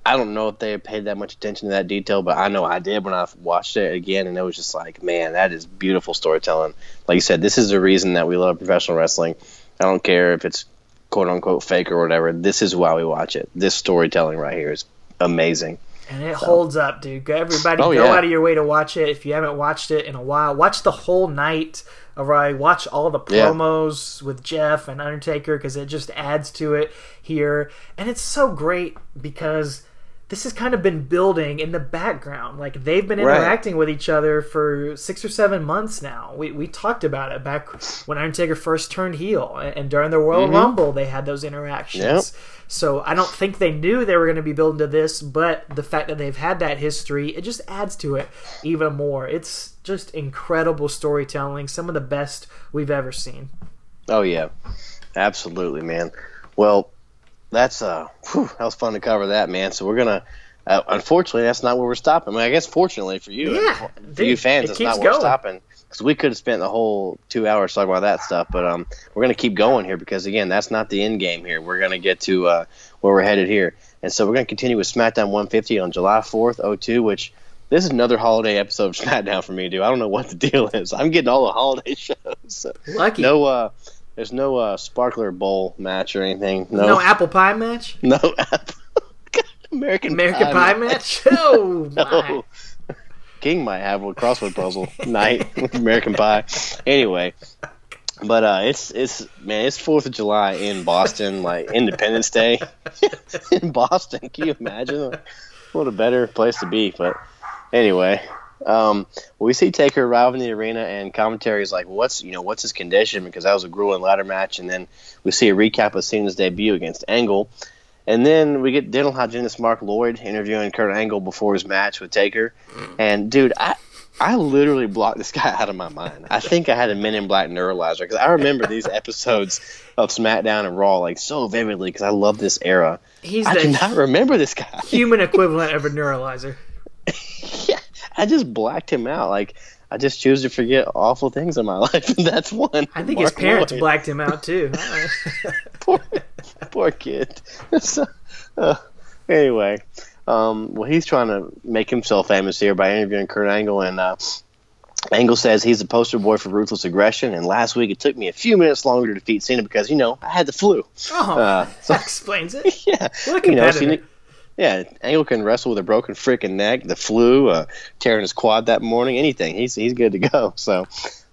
I don't know if they paid that much attention to that detail, but I know I did when I watched it again, and it was just like, man, that is beautiful storytelling. Like you said, this is the reason that we love professional wrestling. I don't care if it's quote unquote fake or whatever. This is why we watch it. This storytelling right here is amazing. And it holds up, dude. Go- Everybody, Oh, go yeah. out of your way to watch it. If you haven't watched it in a while, watch the whole night. All right, watch all the Yeah. promos with Jeff and Undertaker because it just adds to it here. And it's so great because this has kind of been building in the background. Like they've been Right. interacting with each other for six or seven months now. We, we talked about it back when Undertaker first turned heel, and, during the Royal mm-hmm. Rumble they had those interactions. Yep. So I don't think they knew they were going to be building to this, but the fact that they've had that history, it just adds to it even more. It's just incredible storytelling, some of the best we've ever seen. Oh yeah, absolutely, man. Well, that's uh, whew, that was fun to cover that, man. So we're gonna. Uh, unfortunately, that's not where we're stopping. I mean, I guess fortunately for you, Yeah, for dude, you fans, it that's not where we're stopping because we could have spent the whole two hours talking about that stuff. But um, we're gonna keep going here because again, that's not the end game here. We're gonna get to uh, where we're headed here, and so we're gonna continue with SmackDown 150 on July 4th, 02, which. This is another holiday episode of SmackDown for me, dude. I don't know what the deal is. I'm getting all the holiday shows. So Lucky. no, uh, there's no uh, sparkler bowl match or anything. No, No apple pie match? no apple. American American Pie match? Oh, my. No. King might have a crossword puzzle night with American Pie. Anyway, but uh, it's it's man, it's Fourth of July in Boston, like Independence Day in Boston. Can you imagine? What a better place to be. But anyway, um, we see Taker arrive in the arena, and commentary is like, "What's you know what's his condition?" Because that was a grueling ladder match, and then we see a recap of Cena's debut against Angle. And then we get dental hygienist Mark Lloyd interviewing Kurt Angle before his match with Taker. And dude, I I literally blocked this guy out of my mind. I think I had a Men in Black neuralizer because I remember these episodes of SmackDown and Raw like so vividly because I love this era. He's I cannot remember this guy. human equivalent of a neuralizer. yeah, I just blacked him out. Like I just choose to forget awful things in my life, and that's one. I think his parents Lloyd. blacked him out too. poor, poor kid. So, uh, anyway, um, well, he's trying to make himself famous here by interviewing Kurt Angle, and uh, Angle says he's the poster boy for ruthless aggression. And last week it took me a few minutes longer to defeat Cena because you know I had the flu. oh, Uh, that explains it. yeah, What a you know. Cena, yeah, Angle can wrestle with a broken freaking neck, the flu, uh, tearing his quad that morning, anything. He's he's good to go. So,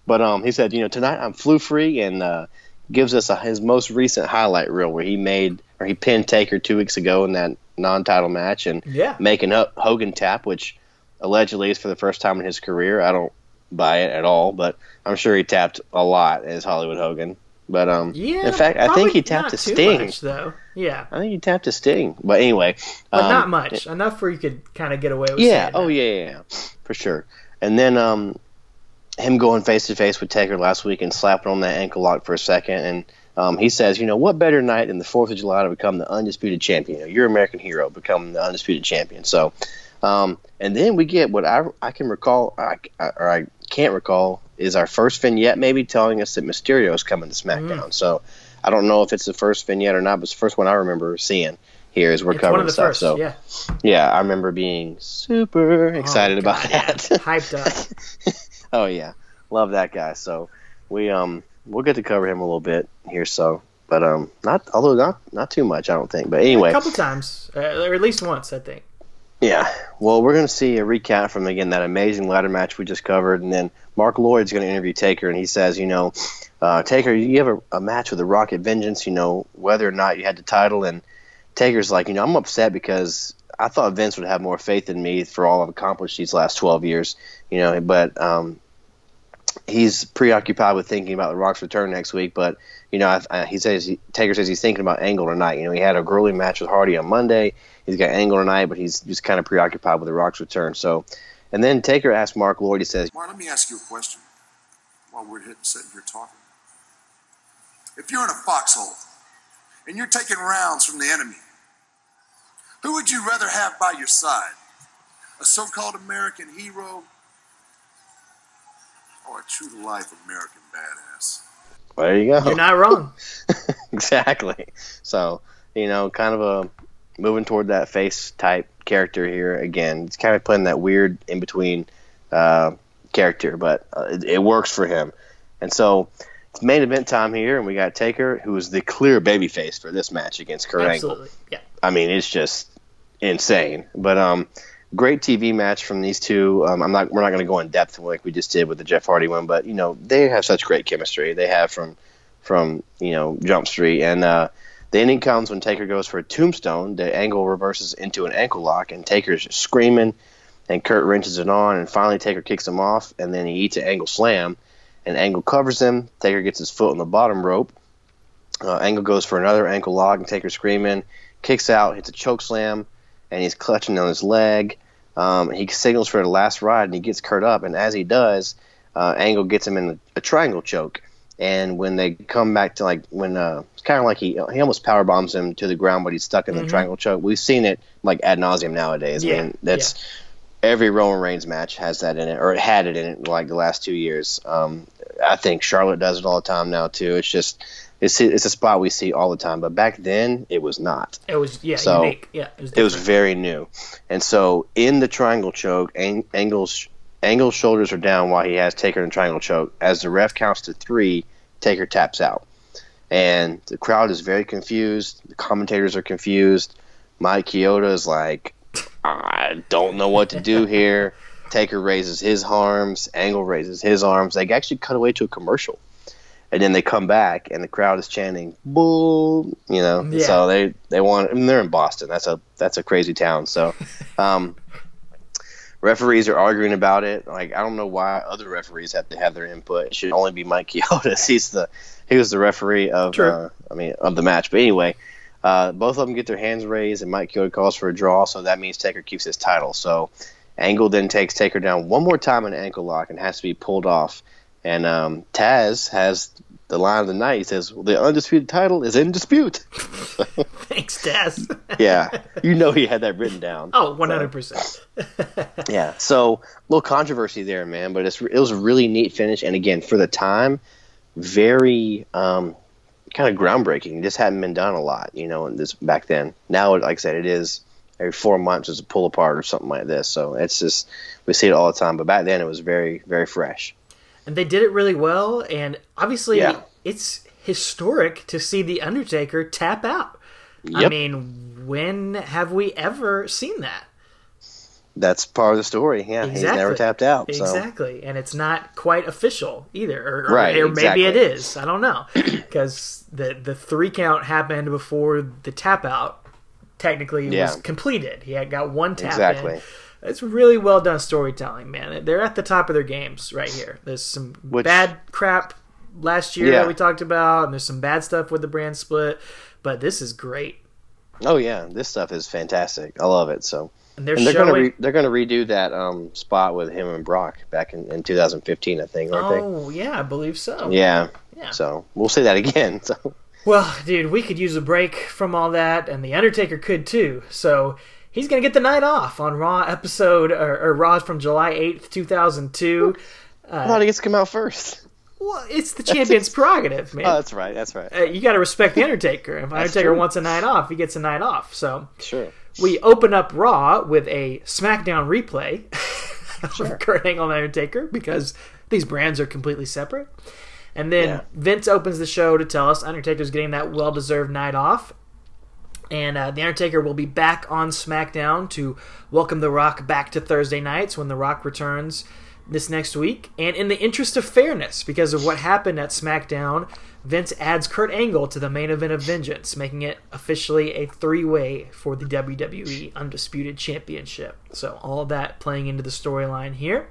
but um, he said, you know, tonight I'm flu free, and uh, gives us a, his most recent highlight reel where he made or he pinned Taker two weeks ago in that non-title match, and Yeah. making up Hogan tap, which allegedly is for the first time in his career. I don't buy it at all, but I'm sure he tapped a lot as Hollywood Hogan. But um, Yeah. in fact, I think he tapped a Sting. much, though. Yeah. I think he tapped a Sting. But anyway, But um, not much. Enough where you could kind of get away with Yeah. Oh yeah, yeah, yeah, for sure. And then um, him going face to face with Taker last week and slapping on that ankle lock for a second, and um, he says, you know, what better night than the Fourth of July to become the undisputed champion? You know, you're American hero, become the undisputed champion. So, um, and then we get what I I can recall, I, I, or I can't recall, is our first vignette maybe telling us that Mysterio is coming to SmackDown. Mm. So. I don't know if it's the first vignette or not, but it's the first one I remember seeing here as we're It's covering one of the stuff. first. so yeah. yeah, I remember being super excited Oh, about that. Hyped up. oh yeah, love that guy. So we um we'll get to cover him a little bit here. So, but um not although not not too much I don't think. But anyway, A couple times, uh, or at least once, I think. yeah. Well, we're gonna see a recap from again that amazing ladder match we just covered, and then Mark Lloyd's gonna interview Taker, and he says, you know, uh, Taker, you have a, a match with the Rocket Vengeance, you know, whether or not you had the title, and Taker's like, you know, I'm upset because I thought Vince would have more faith in me for all I've accomplished these last 12 years, you know, but um, he's preoccupied with thinking about the Rock's return next week. But you know, I, I, he says he, Taker says he's thinking about Angle tonight. You know, he had a grueling match with Hardy on Monday. He's got Angle tonight, but he's just kind of preoccupied with the Rock's return. So, and then Taker asked Mark Lloyd. He says, Mark, let me ask you a question while we're sitting here talking. If you're in a foxhole and you're taking rounds from the enemy, who would you rather have by your side? A so called American hero or a true to life American badass? well, "There you go." You're not wrong. exactly. So, you know, kind of a moving toward that face type character here again. It's kind of playing that weird in between uh, character, but uh, it, it works for him. And so it's main event time here, and we got Taker, who is the clear babyface for this match against Kurt Angle. Absolutely. Yeah. I mean, it's just insane. But um, great TV match from these two. Um, I'm not we're not going to go in depth like we just did with the Jeff Hardy one, but you know they have such great chemistry. They have from from you know Jump Street and. uh the ending comes when Taker goes for a tombstone. The angle reverses into an ankle lock, and Taker's screaming, and Kurt wrenches it on, and finally Taker kicks him off, and then he eats an angle slam, and Angle covers him. Taker gets his foot on the bottom rope. Uh, Angle goes for another ankle lock, and Taker screaming, kicks out, hits a choke slam, and he's clutching on his leg. Um, he signals for the last ride, and he gets Kurt up, and as he does, uh, Angle gets him in a, a triangle choke. And when they come back to like when uh, it's kind of like he he almost power bombs him to the ground, but he's stuck in the triangle choke. We've seen it like ad nauseum nowadays. Yeah, I mean, that's every Roman Reigns match has that in it, or it had it in it like the last two years. Um, I think Charlotte does it all the time now too. It's just it's it's a spot we see all the time, but back then it was not. It was yeah So, unique. Yeah, it was. It was very new, and so in the triangle choke, Ang- Angle's Angle's shoulders are down while he has Taker in the triangle choke. As the ref counts to three, Taker taps out, and the crowd is very confused. The commentators are confused. Mike Chioda is like, I don't know what to do here. Taker raises his arms. Angle raises his arms. They actually cut away to a commercial. And then they come back, and the crowd is chanting "bull," you know. Yeah. So they they want. I mean, they're in Boston. That's a that's a crazy town. So, um, referees are arguing about it. Like I don't know why other referees have to have their input. It should only be Mike Chioda. He's the he was the referee of uh, I mean of the match. But anyway, uh, both of them get their hands raised, and Mike Chioda calls for a draw. So that means Taker keeps his title. So Angle then takes Taker down one more time in an ankle lock and has to be pulled off. And um, Taz has the line of the night. He says, well, "The undisputed title is in dispute." Thanks, Taz. yeah, you know he had that written down. oh, one hundred percent. Yeah, so a little controversy there, man, but it's it was a really neat finish, and again for the time, very um, kind of groundbreaking. This hadn't been done a lot, you know, in this back then. Now, like I said, it is every four months there's a pull apart or something like this. So it's just we see it all the time, but back then it was very very fresh. And they did it really well. And obviously, Yeah. it's historic to see the Undertaker tap out. I mean, when have we ever seen that? That's part of the story. Yeah, he's never tapped out. So Exactly, and it's not quite official either, or, Right, or maybe it exactly. is. I don't know because the the three count happened before the tap out technically Yeah. was completed. He had got one tap Exactly. in. It's really well done storytelling, man. They're at the top of their games right here. There's some Which- bad crap last year Yeah. that we talked about, and there's some bad stuff with the brand split, but this is great. oh yeah, this stuff is fantastic. I love it. So. And they're, And they're showing. gonna re- they're gonna redo that um, spot with him and Brock back in, in 2015, I think, aren't oh yeah, I believe so. Yeah. Yeah. So we'll say that again. So Well, dude, we could use a break from all that, and the Undertaker could too. So he's gonna get the night off on Raw episode or, or Raw from July eighth, two thousand two. I thought he gets to come out first. Well, it's the champion's prerogative, man. Oh, that's right. That's right. Uh, you got to respect the Undertaker. If Undertaker true. wants a night off, he gets a night off. So Sure. we open up Raw with a SmackDown replay of Kurt Angle and Undertaker because these brands are completely separate. And then Yeah. Vince opens the show to tell us Undertaker's getting that well-deserved night off. And uh, The Undertaker will be back on SmackDown to welcome The Rock back to Thursday nights when The Rock returns this next week. And in the interest of fairness, because of what happened at SmackDown, Vince adds Kurt Angle to the main event of Vengeance, making it officially a three way for the WWE Undisputed Championship. So, all that playing into the storyline here.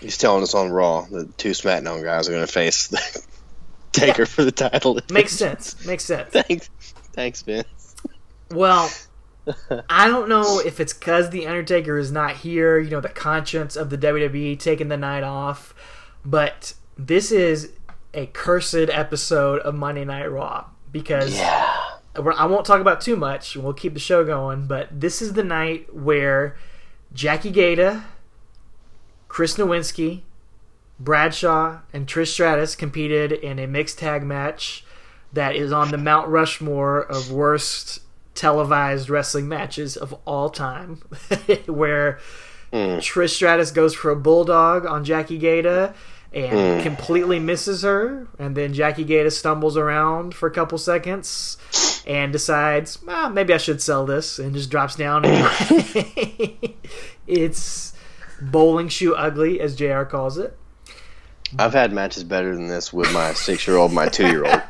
He's telling us on Raw that two SmackDown guys are going to face the Taker for the title. Makes sense. Makes sense. Thanks, thanks, Vince. Well, I don't know if it's because the Undertaker is not here, you know, the conscience of the WWE taking the night off, but this is a cursed episode of Monday Night Raw because Yeah. I won't talk about too much. We'll keep the show going, but this is the night where Jackie Gayda, Chris Nowinski, Bradshaw, and Trish Stratus competed in a mixed tag match that is on the Mount Rushmore of worst televised wrestling matches of all time, where hmm. Trish Stratus goes for a bulldog on Jackie Gayda and hmm. completely misses her, and then Jackie Gayda stumbles around for a couple seconds. and decides, well, maybe I should sell this, and just drops down. It's bowling shoe ugly, as Jr. calls it. I've had matches better than this with my six year old, my two year old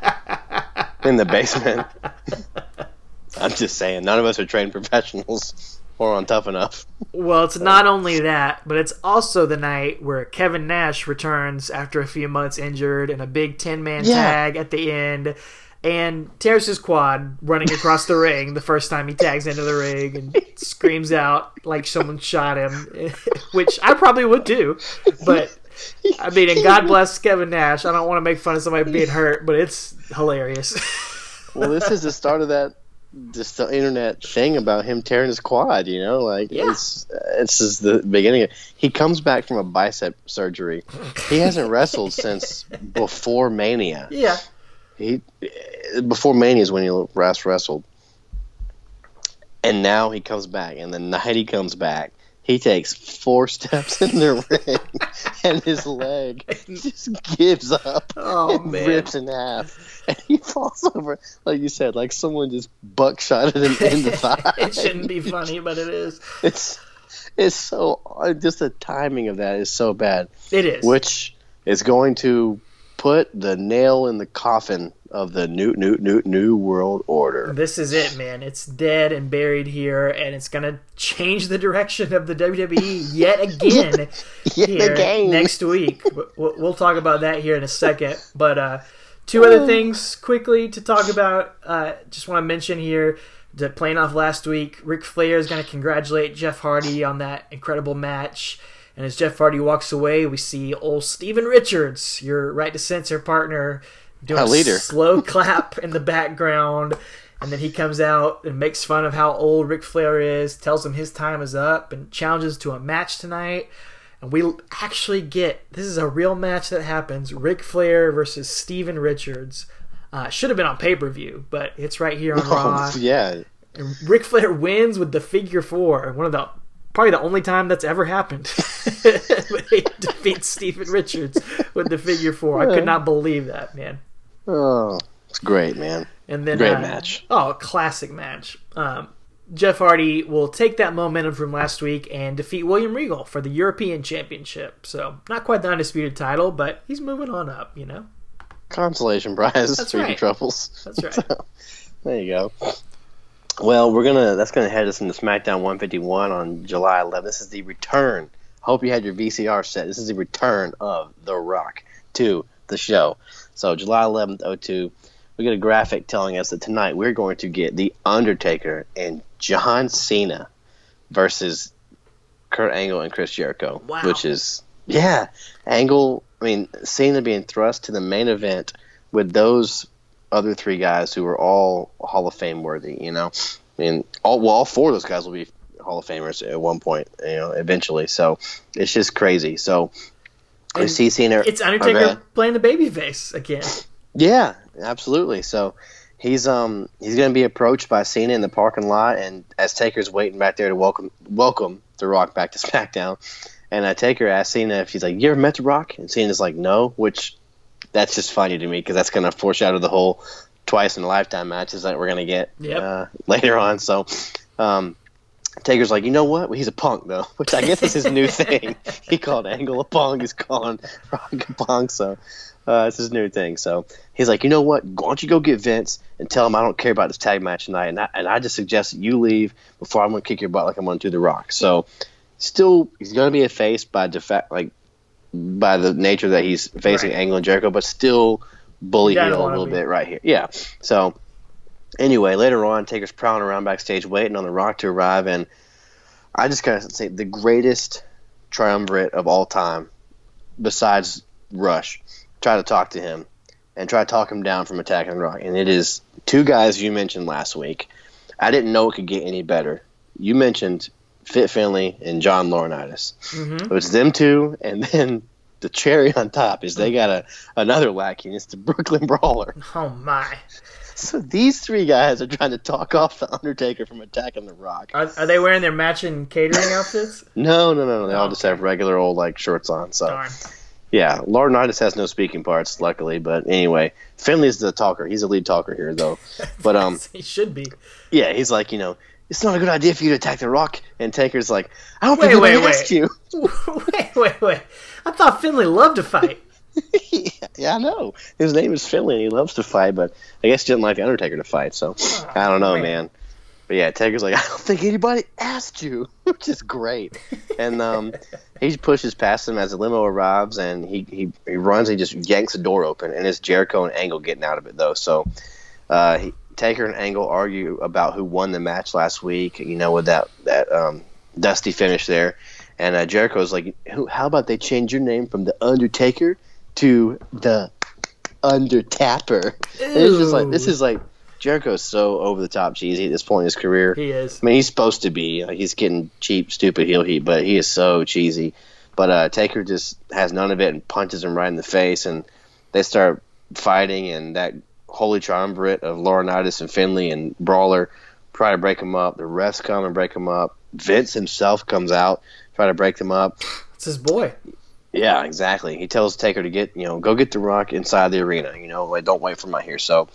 in the basement. I'm just saying, none of us are trained professionals or on tough enough. Well, it's not only that, but it's also the night where Kevin Nash returns after a few months injured in a big 10 man Yeah. tag at the end and tears his quad running across the ring the first time he tags into the ring and screams out like someone shot him, which I probably would do. But I mean, and God bless Kevin Nash. I don't want to make fun of somebody being hurt, but it's hilarious. Well, this is the start of that just the internet thing about him tearing his quad. You know, like Yeah. it's it's just the beginning. He comes back from a bicep surgery. He hasn't wrestled since before Mania. yeah. He before Mania is when he last wrestled, and now he comes back. And the night he comes back, he takes four steps in the ring, and his leg just gives up Oh, and man. rips in half, and he falls over. Like you said, like someone just buckshotted him in the thigh. it shouldn't be funny, but it is. It's it's so uh, just the timing of that is so bad, It is. which is going to put the nail in the coffin of the new new new new world order. This is it, man. It's dead and buried here, and it's gonna change the direction of the WWE yet again Yet here again. next week. We'll, we'll talk about that here in a second. But uh, two other things quickly to talk about. Uh, just want to mention here that playing off last week, Ric Flair is going to congratulate Jeff Hardy on that incredible match. And as Jeff Hardy walks away, we see old Steven Richards, your right to censor partner, doing A leader. slow clap in the background. And then he comes out and makes fun of how old Ric Flair is, tells him his time is up, and challenges to a match tonight. And we actually get this is a real match that happens Ric Flair versus Steven Richards. Uh, should have been on pay per view, but it's right here on Raw. Oh, yeah, And Ric Flair wins with the figure four. One of the probably the only time that's ever happened. he defeats Steven Richards with the figure four. I could not believe that, man. Oh, it's great, man. And then Great uh, match. Oh, classic match. Um, Jeff Hardy will take that momentum from last week and defeat William Regal for the European Championship. So not quite the undisputed title, but he's moving on up. You know, Consolation prize That's for your right. troubles. that's right. There you go. Well, we're gonna that's gonna head us into SmackDown 151 on July 11th. This is the return. Hope you had your VCR set. This is the return of The Rock to the show. So July 11th, 02. We get a graphic telling us that tonight we're going to get The Undertaker and John Cena versus Kurt Angle and Chris Jericho, Wow. which is yeah, Angle. I mean, Cena being thrust to the main event with those other three guys who are all Hall of Fame worthy. You know, I mean, all well, all four of those guys will be Hall of Famers at one point. You know, eventually. So it's just crazy. So And. It's Okay. Undertaker playing the babyface again. Yeah, absolutely. So he's um he's going to be approached by Cena in the parking lot, and as Taker's waiting back there to welcome welcome The Rock back to SmackDown, and uh, Taker asks Cena if he's like, "You ever met The Rock?" And Cena's like, "No," which that's just funny to me because that's going to foreshadow the whole twice in a lifetime matches that we're going to get Yep. uh, later on. So. Um, Taker's like, you know what? Well, he's a punk though, which I guess is his new thing. he called Angle a punk. He's calling Rock a punk. So uh, it's his new thing. So he's like, you know what? Why don't you go get Vince and tell him I don't care about this tag match tonight, and I, and I just suggest that you leave before I'm going to kick your butt like I'm going to do The Rock. So still, he's going to be a face by defact, like by the nature that he's facing Right. Angle and Jericho, but still bully heel a little be. bit right here. Yeah. So anyway, later on, Taker's prowling around backstage, waiting on The Rock to arrive, and I just gotta say the greatest triumvirate of all time, besides Rush, try to talk to him and try to talk him down from attacking The Rock, and it is two guys you mentioned last week. I didn't know it could get any better. You mentioned Fit Finlay and John Laurinaitis. Mhm. It was them two, and then the cherry on top is they got a another lackey, and it's the Brooklyn Brawler. Oh my! So these three guys are trying to talk off the Undertaker from attacking The Rock. Are, are they wearing their matching catering outfits? No, no, no, no. They all Oh, just have regular old like shorts on. So Darn. Yeah, Laurinaitis has no speaking parts, luckily. But anyway, Finlay's the talker. He's the lead talker here, though. But um, he should be. yeah, he's like, you know, it's not a good idea for you to attack the Rock. And Taker's like, I don't Wait, think wait, wait. asked you. wait, wait, wait. I thought Finlay loved to fight. yeah, I know. His name is Finlay, and he loves to fight, but I guess he didn't like the Undertaker to fight. So I don't know, man. But yeah, Taker's like, I don't think anybody asked you, which is great. And um, he pushes past him as the limo arrives, and he, he, he runs. And he just yanks the door open, and it's Jericho and Angle getting out of it though. So uh, he, Taker and Angle argue about who won the match last week. You know, with that that um, dusty finish there. And uh, Jericho's like, who, how about they change your name from the Undertaker to the Undertapper? And it's just like this is like Jericho's so over the top cheesy at this point in his career. He is. I mean, he's supposed to be. Like, he's getting cheap, stupid heel heat, but he is so cheesy. But uh, Taker just has none of it and punches him right in the face, and they start fighting, and that holy triumvirate of Laurinaitis and Finley and Brawler try to break him up. The refs come and break him up. Vince himself comes out, try to break them up. It's his boy. Yeah, exactly. He tells Taker to get, you know, go get the rock inside the arena. You know, like, don't wait for him out here. So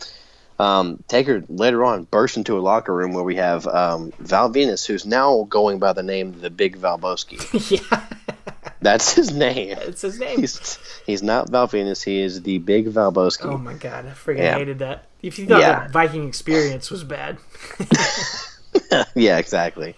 um, Taker later on bursts into a locker room where we have um, Val Venis, who's now going by the name the Big Valbowski. yeah, That's his name. it's his name. He's he's not Val Venis. He is the Big Valbowski. Oh my god, I freaking Yeah. hated that. If you thought Yeah. that Viking experience was bad, yeah, exactly.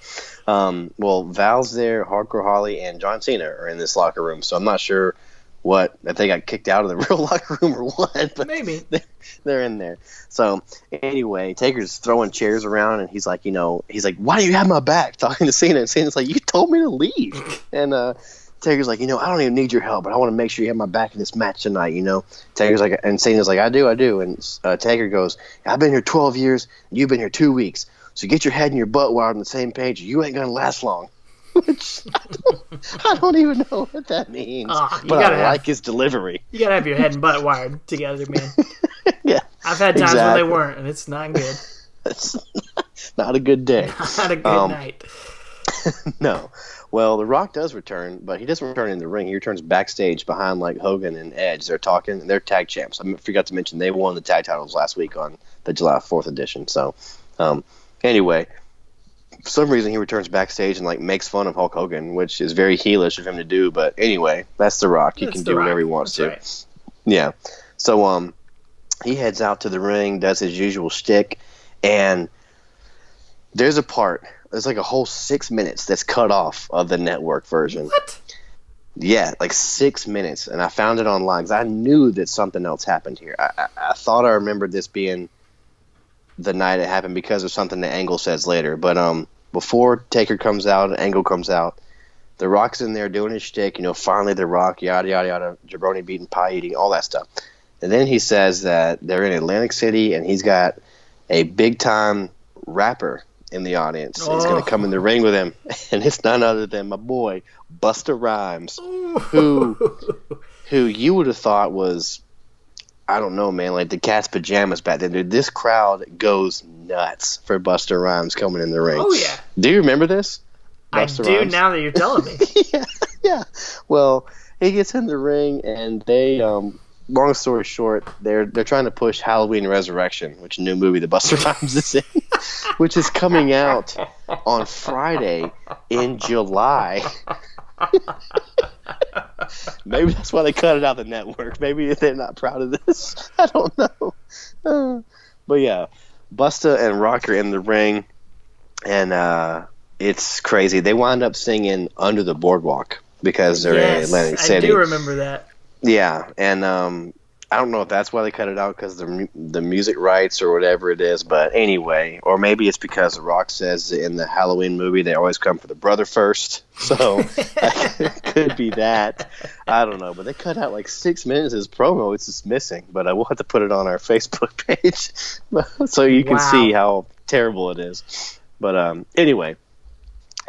Um, well, Val's there, Hardcore Holly, and John Cena are in this locker room. So I'm not sure what if they got kicked out of the real locker room or what. But maybe. they're in there. So anyway, Taker's throwing chairs around, and he's like, you know, he's like, "Why do you have my back?" Talking to Cena, and Cena's like, "You told me to leave." And uh, Taker's like, "You know, I don't even need your help, but I want to make sure you have my back in this match tonight." You know, Taker's like, and Cena's like, "I do, I do." And uh, Taker goes, "I've been here 12 years, you've been here two weeks. So get your head and your butt wired on the same page. You ain't gonna last long." Which I don't, I don't even know what that means, Ah, but I have- like his delivery. You gotta have your head and butt wired together, man. yeah, I've had times when Exactly. they weren't, and it's not good. it's not a good day. Not a good Um, night. No. Well, The Rock does return, but he doesn't return in the ring. He returns backstage behind like Hogan and Edge. They're talking. They're tag champs. I forgot to mention they won the tag titles last week on the July 4th edition. So, um, anyway, for some reason he returns backstage and like makes fun of Hulk Hogan, which is very heelish of him to do. But anyway, that's The Rock. He That's can do whatever he wants That's to. right. Yeah. So um, he heads out to the ring, does his usual shtick, and there's a part. There's like a whole six minutes that's cut off of the network version. What? Yeah, like six minutes, and I found it online because I knew that something else happened here. I, I, I thought I remembered this being the night it happened because of something that Angle says later. But um, before Taker comes out and Angle comes out, The Rock's in there doing his shtick. You know, finally The Rock, yada yada yada, jabroni beating, pie eating, all that stuff. And then he says that they're in Atlantic City, and he's got a big time rapper in the audience. He's going Oh. to come in the ring with him, and it's none other than my boy Busta Rhymes who who you would have thought was I don't know, man, like the cat's pajamas back then. Dude, this crowd goes nuts for Busta Rhymes coming in the ring. Oh yeah, Do you remember this? I do Rhymes? now that you're telling me. yeah, yeah. Well, he gets in the ring and they um long story short, they're they're trying to push Halloween Resurrection, which new movie the Busta Rhymes is in, which is coming out on Friday in July. Maybe that's why they cut it out of the network. Maybe they're not proud of this. I don't know. Uh, but yeah, Busta and Rock are in the ring, and uh, it's crazy. They wind up singing "Under the Boardwalk" because they're in yes, Atlantic I do remember that. Yeah, and um, I don't know if that's why they cut it out because the mu- the music rights or whatever it is. But anyway, or maybe it's because The Rock says in the Halloween movie they always come for the brother first. So it could be that. I don't know, but they cut out like six minutes as promo. It's just missing. But I will have to put it on our Facebook page so you can Wow. see how terrible it is. But um, anyway.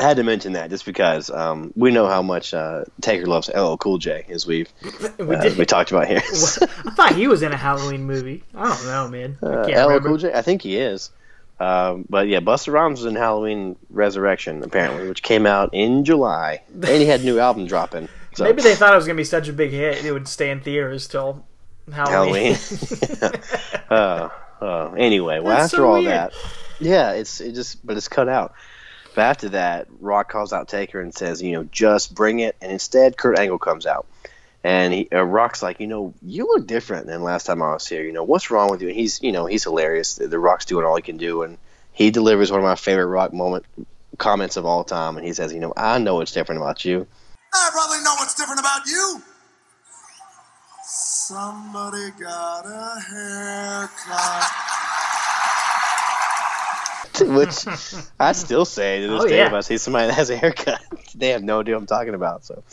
I had to mention that just because um, we know how much uh, Taker loves LL Cool J, as we've We uh, did. we talked about here. I thought he was in a Halloween movie. I don't know, man. I Uh, LL remember. Cool J, I think he is. Um, but yeah, Busta Rhymes was in Halloween Resurrection apparently, which came out in July, and he had a new album dropping. So, Maybe they thought it was gonna be such a big hit it would stay in theaters till Halloween. Halloween. uh, uh, anyway, well, That's after so all weird. that, yeah, it's it just, but it's cut out. But after that, Rock calls out Taker and says, you know, just bring it. And instead, Kurt Angle comes out, and he, uh, Rock's like, you know, you look different than last time I was here. You know, what's wrong with you? And he's, you know, he's hilarious. The, the Rock's doing all he can do, and he delivers one of my favorite Rock moment comments of all time. And he says, you know, I know what's different about you. I probably know what's different about you. Somebody got a haircut. Which I still say to this Oh, day yeah. if I see somebody that has a haircut, they have no idea what I'm talking about. So,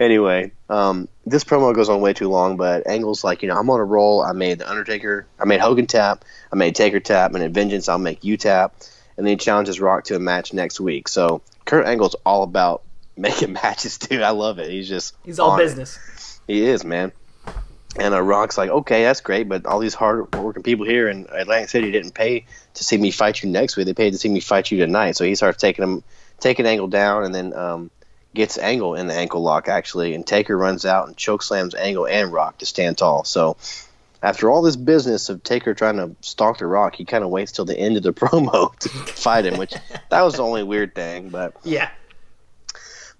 anyway, um, this promo goes on way too long, but Angle's like, you know, I'm on a roll. I made the Undertaker, I made Hogan tap, I made Taker tap, and at Vengeance, I'll make you tap. And then he challenges Rock to a match next week. So, Kurt Angle's all about making matches, dude. I love it. He's just He's all on it. business. He is, man. And uh, Rock's like, okay, that's great, but all these hard working people here in Atlantic City didn't pay to see me fight you next week. They paid to see me fight you tonight. So he starts taking him, taking Angle down, and then um, gets Angle in the ankle lock actually. And Taker runs out and choke slams Angle and Rock to stand tall. So after all this business of Taker trying to stalk the Rock, he kind of waits till the end of the promo to fight him, which that was the only weird thing, but. Yeah.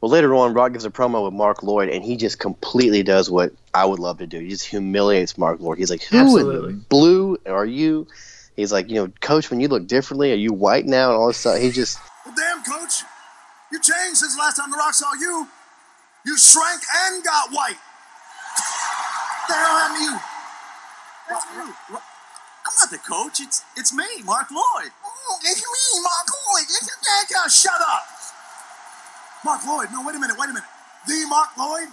Well, later on, Rock gives a promo with Marc Loyd, and he just completely does what I would love to do. He just humiliates Marc Loyd. He's like, "Who Absolutely. in the blue are you?" He's like, "You know, Coach, when you look differently, are you white now?" And all this stuff. He just, Well, damn, coach. You changed since the last time The Rock saw you. You shrank and got white. The hell happened to you? What's you? I'm not the coach. It's it's me, Marc Loyd. Oh, it's me, Marc Loyd. It's you can't shut up. Marc Loyd. No, wait a minute. Wait a minute. The Marc Loyd.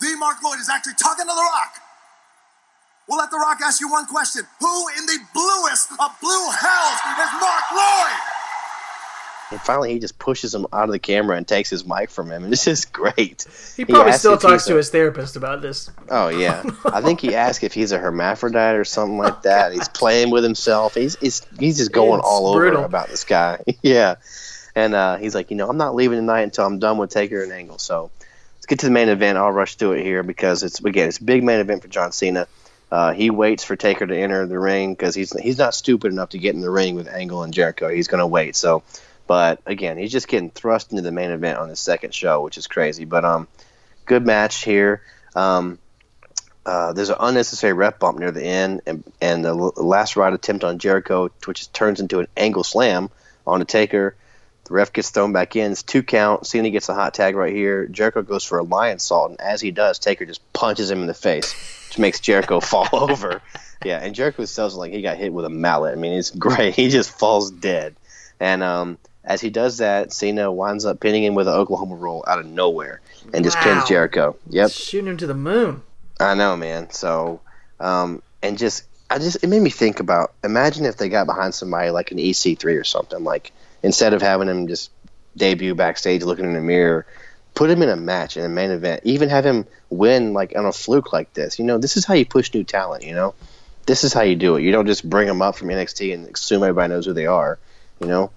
The Marc Loyd is actually talking to The Rock. We'll let The Rock ask you one question. Who in the bluest of blue hells is Marc Loyd? and finally, he just pushes him out of the camera and takes his mic from him, and it's just great. He probably asks still talks to a- his therapist about this. Oh yeah, I think he asked if he's a hermaphrodite or something like that. He's playing with himself. He's he's, he's just going It's all brutal. over about this guy. yeah, and uh, he's like, you know, I'm not leaving tonight until I'm done with Taker and Angle. So let's get to the main event. I'll rush through it here because it's again it's a big main event for John Cena. Uh, he waits for Taker to enter the ring because he's he's not stupid enough to get in the ring with Angle and Jericho. He's going to wait. So, but again, he's just getting thrust into the main event on his second show, which is crazy. But um, good match here. Um, uh, there's an unnecessary ref bump near the end, and, and the last ride attempt on Jericho, which turns into an angle slam on the Taker. The ref gets thrown back in. It's two count. Cena gets a hot tag right here. Jericho goes for a Lionsault, and as he does, Taker just punches him in the face, which makes Jericho fall over. Yeah, and Jericho sells like he got hit with a mallet. I mean, it's great. He just falls dead. And um, as he does that, Cena winds up pinning him with an Oklahoma roll out of nowhere and just Wow. pins Jericho. Yep. Shooting him to the moon. I know, man. So, um, and just, I just, it made me think about. Imagine if they got behind somebody like an EC3 or something. Like instead of having him just debut backstage looking in the mirror, put him in a match in a main event. Even have him win like on a fluke like this. You know, this is how you push new talent. You know, this is how you do it. You don't just bring them up from NXT and assume everybody knows who they are. You know,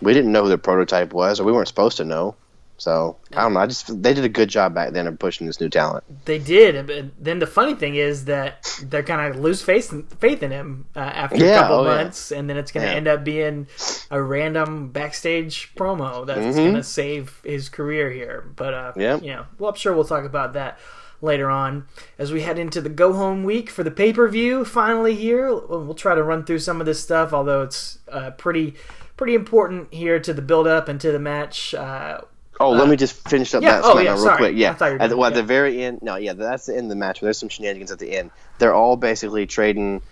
we didn't know who the prototype was, or we weren't supposed to know. So I don't know. I just they did a good job back then of pushing this new talent. They did. But then the funny thing is that they're kind of lose faith in, faith in him uh, after a couple oh, yeah. months, and then it's going to Yeah. end up being a random backstage promo that's Mhm. going to save his career here. But uh, Yep. you know, well, I'm sure we'll talk about that later on as we head into the go home week for the pay per view. Finally, here we'll we'll try to run through some of this stuff, although it's uh, pretty pretty important here to the build up and to the match. Uh, Oh, let me just finish up yeah, that oh, yeah, real sorry. quick. Yeah, at, the, well, at yeah. the very end. No, yeah, that's the end of the match. There's some shenanigans at the end. They're all basically trading.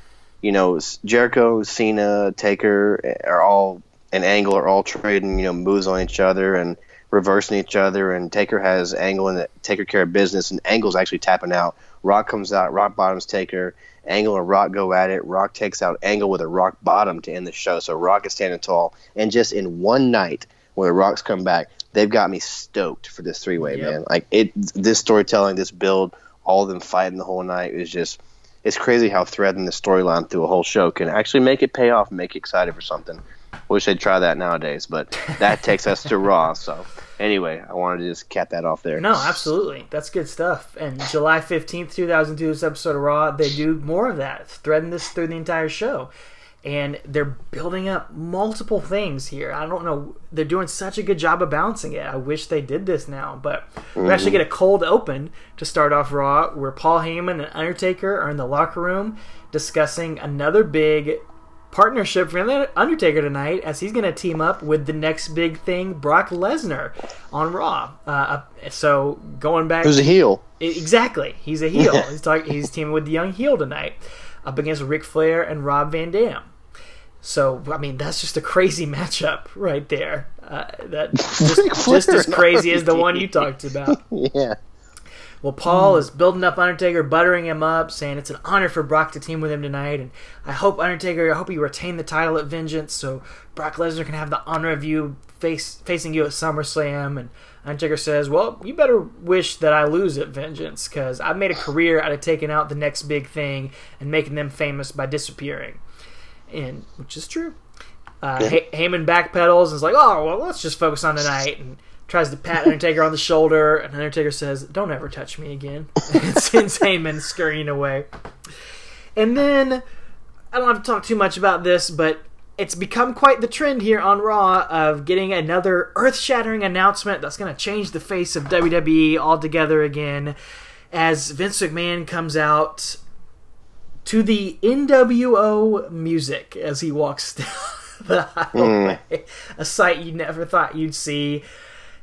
You know, Jericho, Cena, Taker eh, are all and Angle are all trading. You know, moves on each other and reversing each other. And Taker has Angle and Taker care of business, and Angle's actually tapping out. Rock comes out. Rock bottoms Taker. Angle and Rock go at it. Rock takes out Angle with a Rock bottom to end the show. So Rock is standing tall. And just in one night, where the Rocks come back, they've got me stoked for this three way, Yep. man. Like it, this storytelling, this build, all of them fighting the whole night is just. It's crazy how threading the storyline through a whole show can actually make it pay off and make you excited for something. Wish they'd try that nowadays, but that takes us to Raw. So anyway, I wanted to just cap that off there. No, absolutely. That's good stuff. And July 15th, 2002, this episode of Raw, they do more of that, threading this through the entire show. And they're building up multiple things here. I don't know. They're doing such a good job of balancing it. I wish they did this now. But we actually get a cold open to start off Raw where Paul Heyman and Undertaker are in the locker room discussing another big partnership for Undertaker tonight as he's going to team up with the next big thing, Brock Lesnar, on Raw. Uh, so going back, Who's a heel? exactly, he's a heel. he's talking, he's teaming with the young heel tonight up against Ric Flair and Rob Van Dam. So I mean, that's just a crazy matchup right there. Uh, that just, just as crazy as the one you talked about. Yeah. Well, Paul is building up Undertaker, buttering him up, saying it's an honor for Brock to team with him tonight, and I hope Undertaker, I hope you retain the title at Vengeance, so Brock Lesnar can have the honor of you face facing you at SummerSlam. And Undertaker says, "Well, you better wish that I lose at Vengeance, because I've made a career out of taking out the next big thing and making them famous by disappearing." And which is true. Uh, Hey- Heyman backpedals and is like, "Oh, well, let's just focus on tonight." And tries to pat Undertaker on the shoulder, and Undertaker says, "Don't ever touch me again." and sends Heyman scurrying away. And then I don't have to talk too much about this, but it's become quite the trend here on Raw of getting another earth-shattering announcement that's going to change the face of WWE altogether again. As Vince McMahon comes out to the NWO music as he walks down the highway, hmm. a sight you never thought you'd see.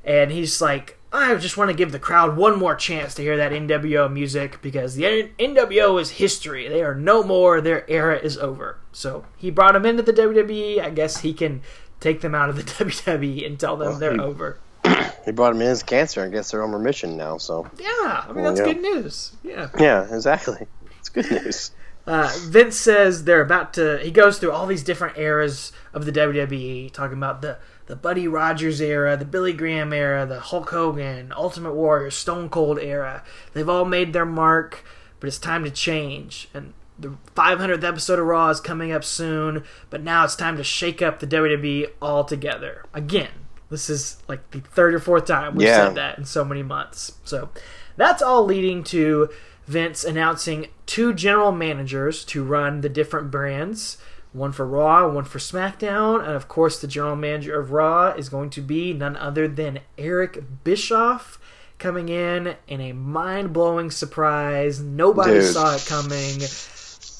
And he's like, I just want to give the crowd one more chance to hear that NWO music because the NWO is history. They are no more. Their era is over. So he brought them into the WWE. I guess he can take them out of the WWE and tell them they're he- over. He brought him in as cancer I guess they're on remission now. So Yeah, I mean, that's yeah. good news. Yeah. yeah, exactly. It's good news. Uh, Vince says they're about to. He goes through all these different eras of the WWE, talking about the the Buddy Rogers era, the Billy Graham era, the Hulk Hogan, Ultimate Warrior, Stone Cold era. They've all made their mark, but it's time to change. And the 500th episode of Raw is coming up soon, but now it's time to shake up the WWE altogether. Again, this is like the third or fourth time we've Yeah. said that in so many months. So that's all leading to Vince announcing two general managers to run the different brands. One for Raw, one for SmackDown, and of course, the general manager of Raw is going to be none other than Eric Bischoff, coming in in a mind-blowing surprise. Nobody Dude. saw it coming.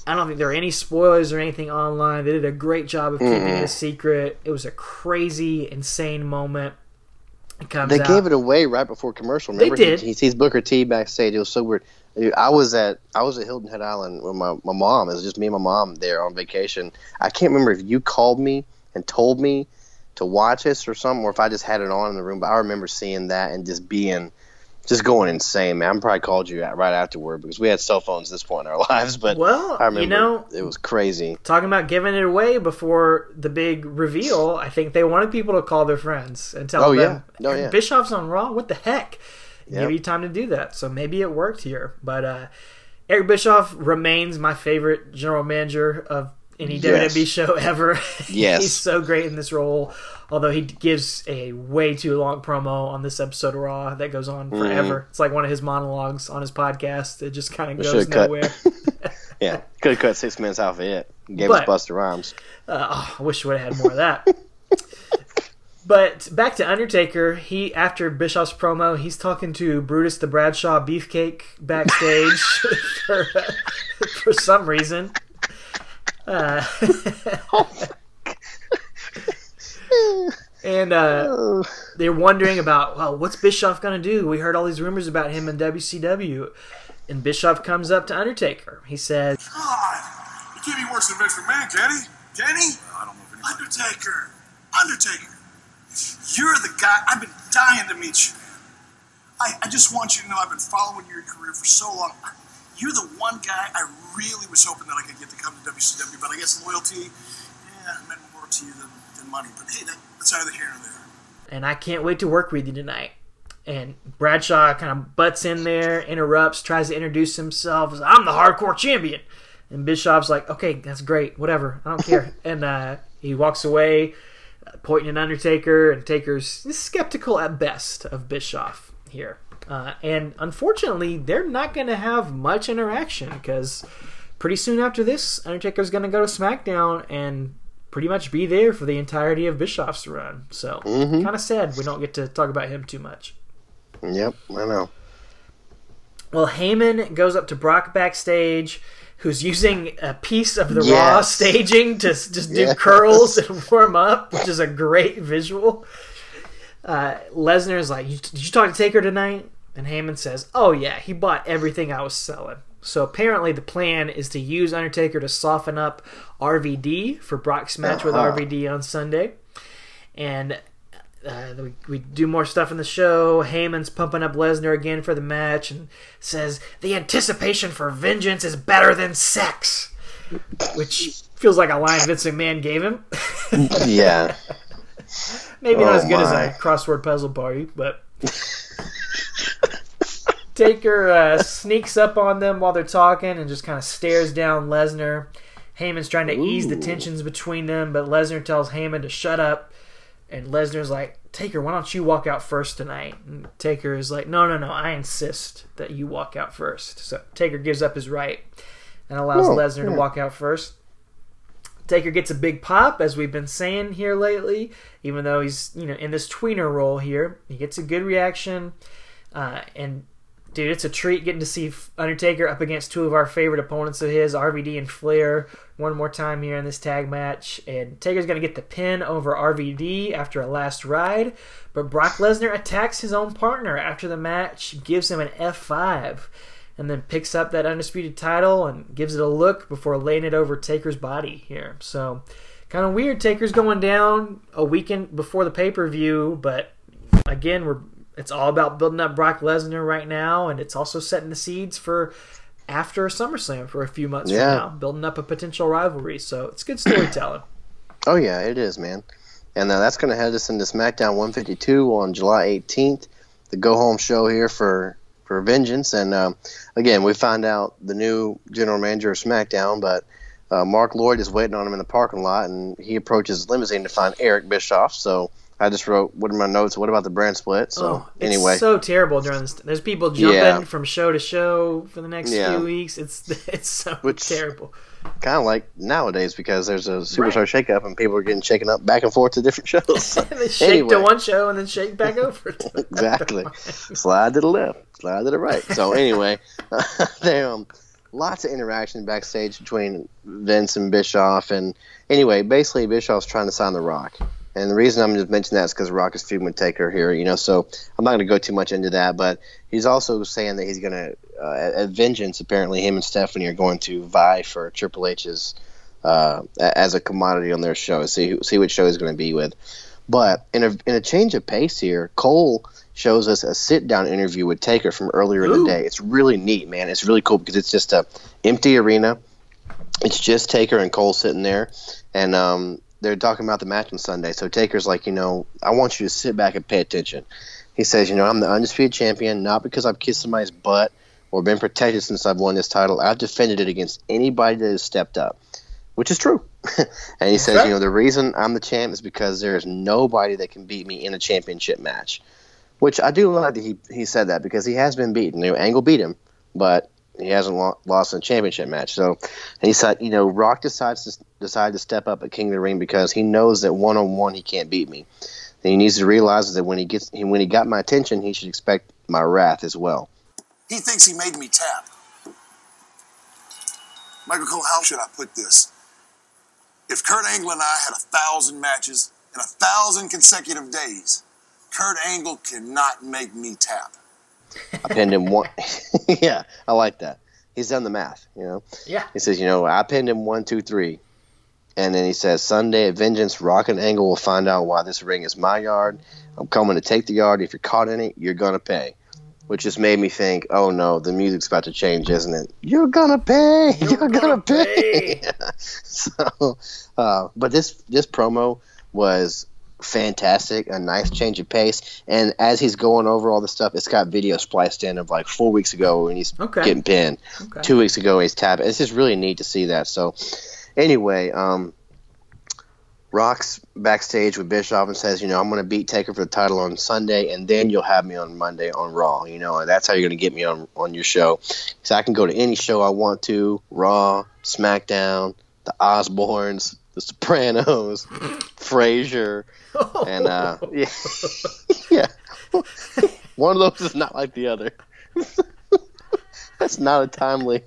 I don't think there are any spoilers or anything online. They did a great job of keeping it a secret. It was a crazy, insane moment. It comes They out. gave it away right before commercial. Remember, did. He, he sees Booker T backstage. It was so weird. Dude, I was at I was at Hilton Head Island with my, my mom. It was just me and my mom there on vacation. I can't remember if you called me and told me to watch this or something, or if I just had it on in the room. But I remember seeing that and just being just going insane, man. I probably called you right afterward because we had cell phones at this point in our lives. But Well, I remember you know, it was crazy. talking about giving it away before the big reveal, I think they wanted people to call their friends and tell Oh, them, yeah. Oh, yeah. Bischoff's on Raw. What the heck? Yep. Give you time to do that. So maybe it worked here. But uh, Eric Bischoff remains my favorite general manager of any Yes. WWE show ever. Yes. He's so great in this role. Although he gives a way too long promo on this episode of Raw that goes on Mm-hmm. forever. It's like one of his monologues on his podcast. It just kind of goes nowhere. Yeah, could have cut six minutes off of it. Gave But- us Busta Rhymes. Uh, oh, I wish we would have had more of that. but back to Undertaker. He after Bischoff's promo, he's talking to Brutus the Bradshaw Beefcake backstage for, for some reason. Uh, and uh, Oh, they're wondering about, well, what's Bischoff going to do? We heard all these rumors about him in WCW. And Bischoff comes up to Undertaker. He says, God, he can't be worse than Vince McMahon, can he? Can he? I don't know. Undertaker, Undertaker, you're the guy. I've been dying to meet you. I, I just want you to know I've been following your career for so long. You're the one guy I really was hoping that I could get to come to WCW, but I guess loyalty, yeah, meant more to you than, than money. But hey, that, that's either here or there. and I can't wait to work with you tonight. And Bradshaw kind of butts in there, interrupts, tries to introduce himself. as, I'm the hardcore champion. And Bischoff's like, okay, that's great, whatever, I don't care. and uh, He walks away, pointing at Undertaker, and Taker's skeptical at best of Bischoff here. Uh, and unfortunately, they're not going to have much interaction because pretty soon after this, Undertaker's going to go to SmackDown and pretty much be there for the entirety of Bischoff's run. So, Mhm. kind of sad we don't get to talk about him too much. Yep, I know. Well, Heyman goes up to Brock backstage, who's using a piece of the Raw staging to just do Yes. curls and warm up, which is a great visual. Uh, Lesnar's like, "Did you talk to Taker tonight?" And Heyman says, "Oh yeah, he bought everything I was selling." So apparently, the plan is to use Undertaker to soften up RVD for Brock's match with Uh-huh. RVD on Sunday, and uh, we, we do more stuff in the show. Heyman's pumping up Lesnar again for the match and says the anticipation for vengeance is better than sex, which feels like a line Vince McMahon gave him. Yeah. Maybe not Oh as good as a crossword puzzle party, but Taker uh, sneaks up on them while they're talking and just kind of stares down Lesnar. Heyman's trying to ease the tensions between them, but Lesnar tells Heyman to shut up. And Lesnar's like, Taker, why don't you walk out first tonight? And Taker is like, no, no, no, I insist that you walk out first. So Taker gives up his right and allows Oh, Lesnar to walk out first. Taker gets a big pop, as we've been saying here lately. Even though he's you know in this tweener role here, he gets a good reaction. Uh, and dude, it's a treat getting to see Undertaker up against two of our favorite opponents of his, RVD and Flair, one more time here in this tag match. And Taker's gonna get the pin over RVD after a last ride, but Brock Lesnar attacks his own partner after the match, gives him an F5 and then picks up that undisputed title and gives it a look before laying it over Taker's body here. So, kind of weird. Taker's going down a weekend before the pay per view, but again, we're it's all about building up Brock Lesnar right now, and it's also setting the seeds for after SummerSlam for a few months Yeah. from now, building up a potential rivalry. So it's good storytelling. Oh yeah, it is, man. And uh, that's going to head us into SmackDown 152 on July 18th, the go home show here for for Vengeance. And um, again, we find out the new general manager of SmackDown, but uh, Marc Loyd is waiting on him in the parking lot, and he approaches his limousine to find Eric Bischoff. So I just wrote, "What are my notes? What about the brand split?" So Oh, it's anyway, so terrible during this. There's people jumping Yeah. from show to show for the next Yeah. few weeks. It's it's so Which- terrible. kind of like nowadays because there's a superstar shakeup and people are getting shaken up back and forth to different shows. they shake to one show and then shake back over. Exactly. slide to the left, slide to the right. So anyway, there um, lots of interaction backstage between Vince and Bischoff, and anyway, basically Bischoff's trying to sign The Rock. And the reason I'm just mentioning that is because Rock is feuding with Taker here, you know. So I'm not going to go too much into that, but he's also saying that he's going to, uh, at, Vengeance, apparently him and Stephanie are going to vie for Triple H's uh, as a commodity on their show. See see what show he's going to be with. But in a in a change of pace here, Cole shows us a sit down interview with Taker from earlier in the day. It's really neat, man. It's really cool because it's just a empty arena. It's just Taker and Cole sitting there, and um, they're talking about the match on Sunday. So Taker's like, you know, I want you to sit back and pay attention. He says, you know, I'm the undisputed champion, not because I've kissed somebody's butt or been protected since I've won this title. I've defended it against anybody that has stepped up, which is true. and he says, you know, the reason I'm the champ is because there is nobody that can beat me in a championship match. Which I do like that he, he said that because he has been beaten. You know, Angle beat him, but he hasn't lo- lost in a championship match. So, he said, you know, Rock decides to decide to step up at King of the Ring because he knows that one on one he can't beat me. And he needs to realize that when he gets when he got my attention, he should expect my wrath as well. He thinks he made me tap. Michael Cole, how should I put this? If Kurt Angle and I had a thousand matches in a thousand consecutive days, Kurt Angle cannot make me tap. I pinned him one. yeah, I like that. He's done the math. You know, yeah, he says, you know, I pinned him one, two, three, and then he says, Sunday at Vengeance, Rock and Angle will find out why this ring is my yard. I'm coming to take the yard. If you're caught in it, you're gonna pay. Which just made me think, oh no, the music's about to change, isn't it? You're gonna pay. You're, gonna, gonna pay. so, uh, but this this promo was fantastic, a nice change of pace. And as he's going over all the stuff, it's got video spliced in of like four weeks ago when he's Okay. getting pinned, Okay. two weeks ago when he's tapping. It's just really neat to see that. So, anyway, um, Rock's backstage with Bischoff and says, you know, I'm going to beat Taker for the title on Sunday, and then you'll have me on Monday on Raw. You know, and that's how you're going to get me on on your show. So I can go to any show I want to, Raw, SmackDown, the Osbournes, the Sopranos, Frasier, and uh, yeah, yeah. One of those is not like the other. That's not a timely,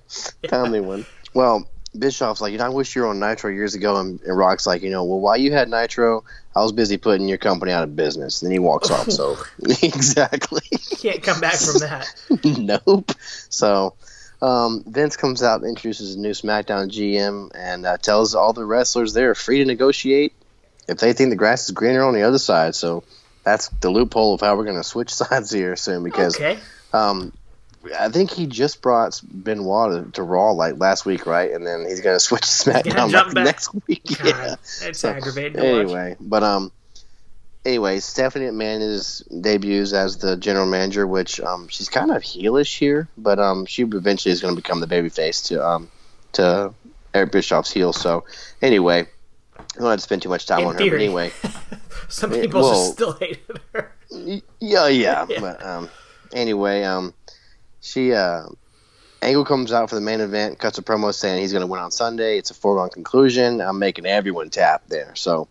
timely one. Well, Bischoff's like, you know, I wish you were on Nitro years ago, and, and Rock's like, you know, well, while you had Nitro, I was busy putting your company out of business. And then he walks off. So exactly, Can't come back from that. nope. So um, Vince comes out, introduces a new SmackDown GM, and uh, tells all the wrestlers they're free to negotiate if they think the grass is greener on the other side. So that's the loophole of how we're going to switch sides here soon because Okay. um, I think he just brought Benoit to, to Raw like last week, right? And then he's going to switch to SmackDown like next week. God, Yeah. it's So, aggravating to watch. Anyway, but um, anyway, Stephanie McMahon is debuts as the general manager, which um, she's kind of heelish here, but um, she eventually is going to become the babyface to um, to Eric Bischoff's heel. So anyway, I don't have to spend too much time In on her. But anyway, Some people well- just still hated her. Yeah, yeah, Yeah. But um, anyway, um, she uh, Angle comes out for the main event, cuts a promo saying he's going to win on Sunday. It's a foregone conclusion. I'm making everyone tap there. So,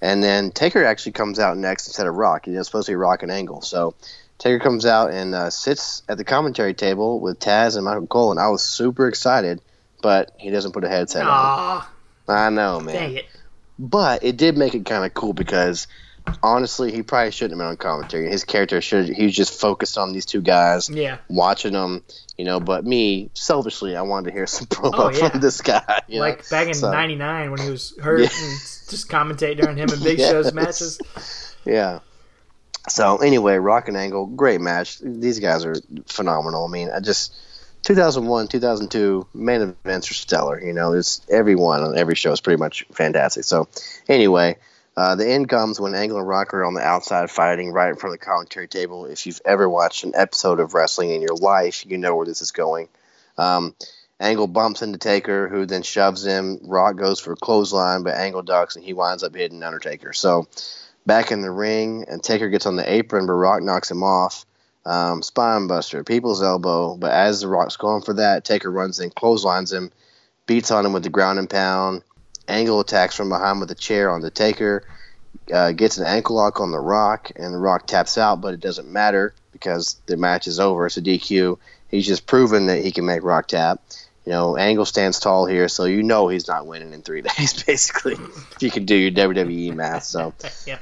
and then Taker actually comes out next instead of Rock. You know, it's supposed to be Rock and Angle. So. Taker comes out and uh, sits at the commentary table with Taz and Michael Cole, and I was super excited, but he doesn't put a headset on. I know, man. dang it. But it did make it kind of cool because honestly, he probably shouldn't have been on commentary. His character should he was just focused on these two guys, Yeah. watching them, you know. But me, selfishly, I wanted to hear some promo Oh, yeah. from this guy. you know? Like back in So, '99 when he was hurt Yeah. and just commentate during him and Big Yes. Show's matches. Yeah. So anyway, Rock and Angle, great match. These guys are phenomenal. I mean, I just 2001, 2002 main events are stellar. You know, it's every one on every show is pretty much fantastic. So anyway, uh, the end comes when Angle and Rock are on the outside fighting right in front of the commentary table. If you've ever watched an episode of wrestling in your life, you know where this is going. Um, Angle bumps into Taker, who then shoves him. Rock goes for a clothesline, but Angle ducks and he winds up hitting Undertaker. So back in the ring, and Taker gets on the apron, but Rock knocks him off. Um, spine buster, people's elbow, but as the Rock's going for that, Taker runs in, clotheslines him, beats on him with the ground and pound. Angle attacks from behind with a chair on the Taker, uh, gets an ankle lock on the Rock, and the Rock taps out, but it doesn't matter because the match is over. It's a DQ. He's just proven that he can make Rock tap. You know, Angle stands tall here, so you know he's not winning in three days, basically, if you can do your WWE math. So, Yeah.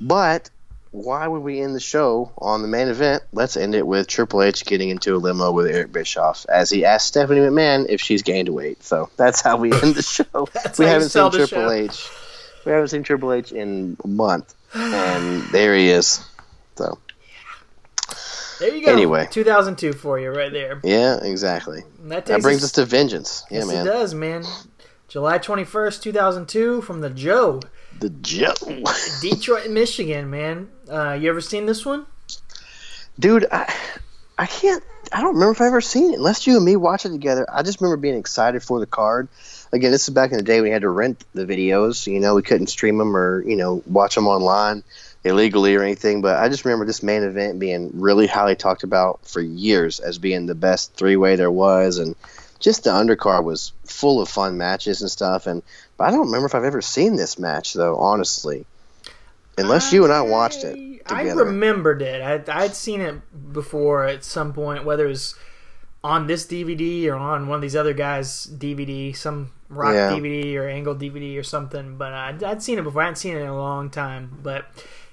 but why would we end the show on the main event? Let's end it with Triple H getting into a limo with Eric Bischoff as he asked Stephanie McMahon if she's gained weight. So that's how we end the show. We haven't seen Triple show. H. We haven't seen Triple H in a month, and there he is. So There you go. Anyway. 2002 for you right there. yeah, exactly. And that, That brings us to vengeance. Yeah, yes, man. it does, man. July 21st, 2002, from the Joe, The Joe. Detroit, Michigan, man. Uh, you ever seen this one? dude I, I can't i don't remember if i ever seen it unless you and me watch it together i just remember being excited for the card again this is back in the day when we had to rent the videos you know we couldn't stream them or you know watch them online illegally or anything but i just remember this main event being really highly talked about for years as being the best three way there was and just the undercard was full of fun matches and stuff and but i don't remember if i've ever seen this match though honestly unless you and i watched it I remembered it. I, I'd seen it before at some point, whether it was on this DVD or on one of these other guys' DVD, some rock Yeah. DVD or angle DVD or something. But uh, I'd, I'd seen it before. I hadn't seen it in a long time. But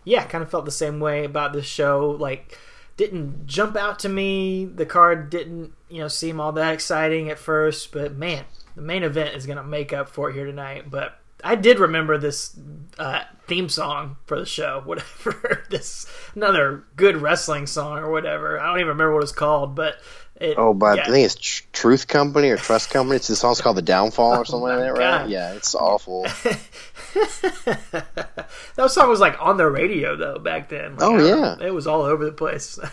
yeah, kind of felt the same way about this show. Like, didn't jump out to me. The card didn't, you know, seem all that exciting at first. But man, the main event is going to make up for it here tonight. But I did remember this uh, theme song for the show, whatever. this another good wrestling song or whatever. I don't even remember what it's called, but it, Oh, but yeah. I think it's Tr- Truth Company or Trust Company. It's the song's called "The Downfall" or something like that, right? Oh God. Yeah, it's awful. that song was like on the radio though back then. Like, Oh, yeah. it was all over the place.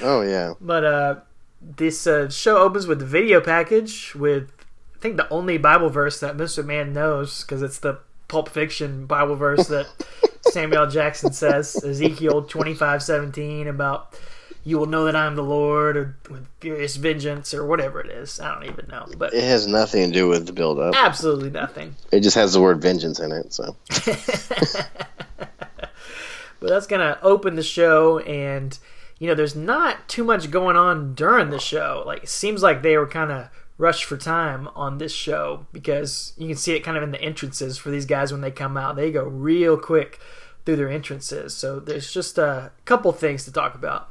Oh yeah, but uh, this uh, show opens with the video package with I think the only Bible verse that Mr. Man knows because it's the Pulp Fiction Bible verse that Samuel Jackson says, Ezekiel twenty five seventeen, about you will know that I am the Lord, or with furious vengeance, or whatever it is. I don't even know, but It has nothing to do with the build up. absolutely nothing. It just has the word vengeance in it. So But that's gonna open the show, and you know, there's not too much going on during the show. Like, it seems like they were kind of rushed for time on this show because you can see it kind of in the entrances for these guys when they come out. They go real quick through their entrances. So there's just a couple things to talk about.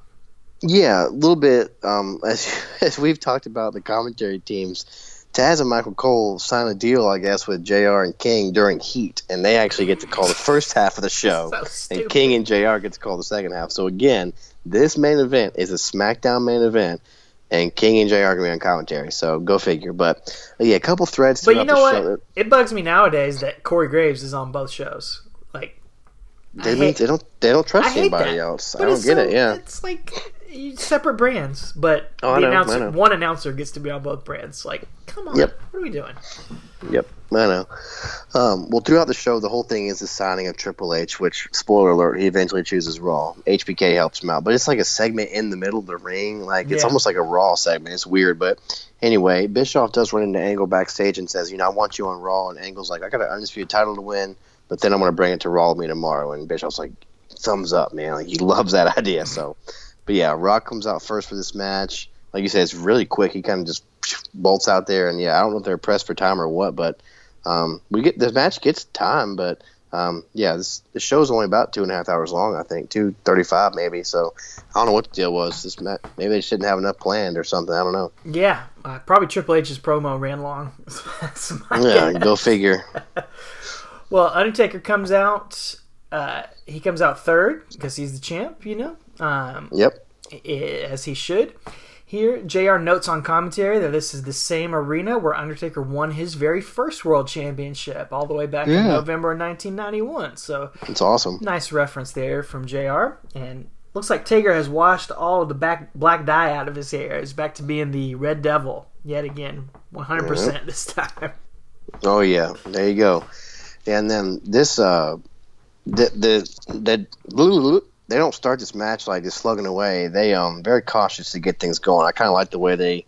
Yeah, a little bit. Um, as as we've talked about the commentary teams, Taz and Michael Cole signed a deal, I guess, with JR and King during Heat, and they actually get to call the first half of the show, So and. King and JR get to call the second half. So again, this main event is a SmackDown main event. And King and JR are gonna be on commentary, so go figure. But uh, yeah, a couple threads to the case. But you know what? show. It bugs me nowadays that Corey Graves is on both shows. Like, They, hate- they don't they don't trust anybody that. else. But I don't get so- it. Yeah, It's like separate brands, but Oh, the know, announcer, one announcer gets to be on both brands. Like, come on, Yep. what are we doing? Yep, I know. Um, well, throughout the show, the whole thing is the signing of Triple H, which, spoiler alert, he eventually chooses Raw. HBK helps him out, but it's like a segment in the middle of the ring. Like, it's Yeah. almost like a Raw segment. It's weird, but anyway, Bischoff does run into Angle backstage and says, you know, I want you on Raw. And Angle's like, I got an undisputed title to win, but then I'm going to bring it to Raw with me tomorrow. And Bischoff's like, thumbs up, man. Like, he loves that idea. So, but yeah, Rock comes out first for this match. Like you said, it's really quick. He kind of just bolts out there, and yeah, I don't know if they're pressed for time or what, but um, we get the match gets time, but um, yeah, this the show's only about two and a half hours long. I think two thirty five maybe. So I don't know what the deal was. This ma- maybe they didn't have enough planned or something. I don't know. Yeah, uh, probably Triple H's promo ran long. Yeah, guess. go figure. Well, Undertaker comes out. Uh, he comes out third because he's the champ, you know, um, Yep. as he should. Here, JR notes on commentary that this is the same arena where Undertaker won his very first World Championship all the way back in November of 1991. So, It's awesome. nice reference there from JR. And looks like Taker has washed all of the back black dye out of his hair. He's back to being the Red Devil yet again, 100% this time. Oh yeah, there you go. And then this uh the the the they don't start this match like just slugging away. They um very cautious to get things going. I kind of like the way they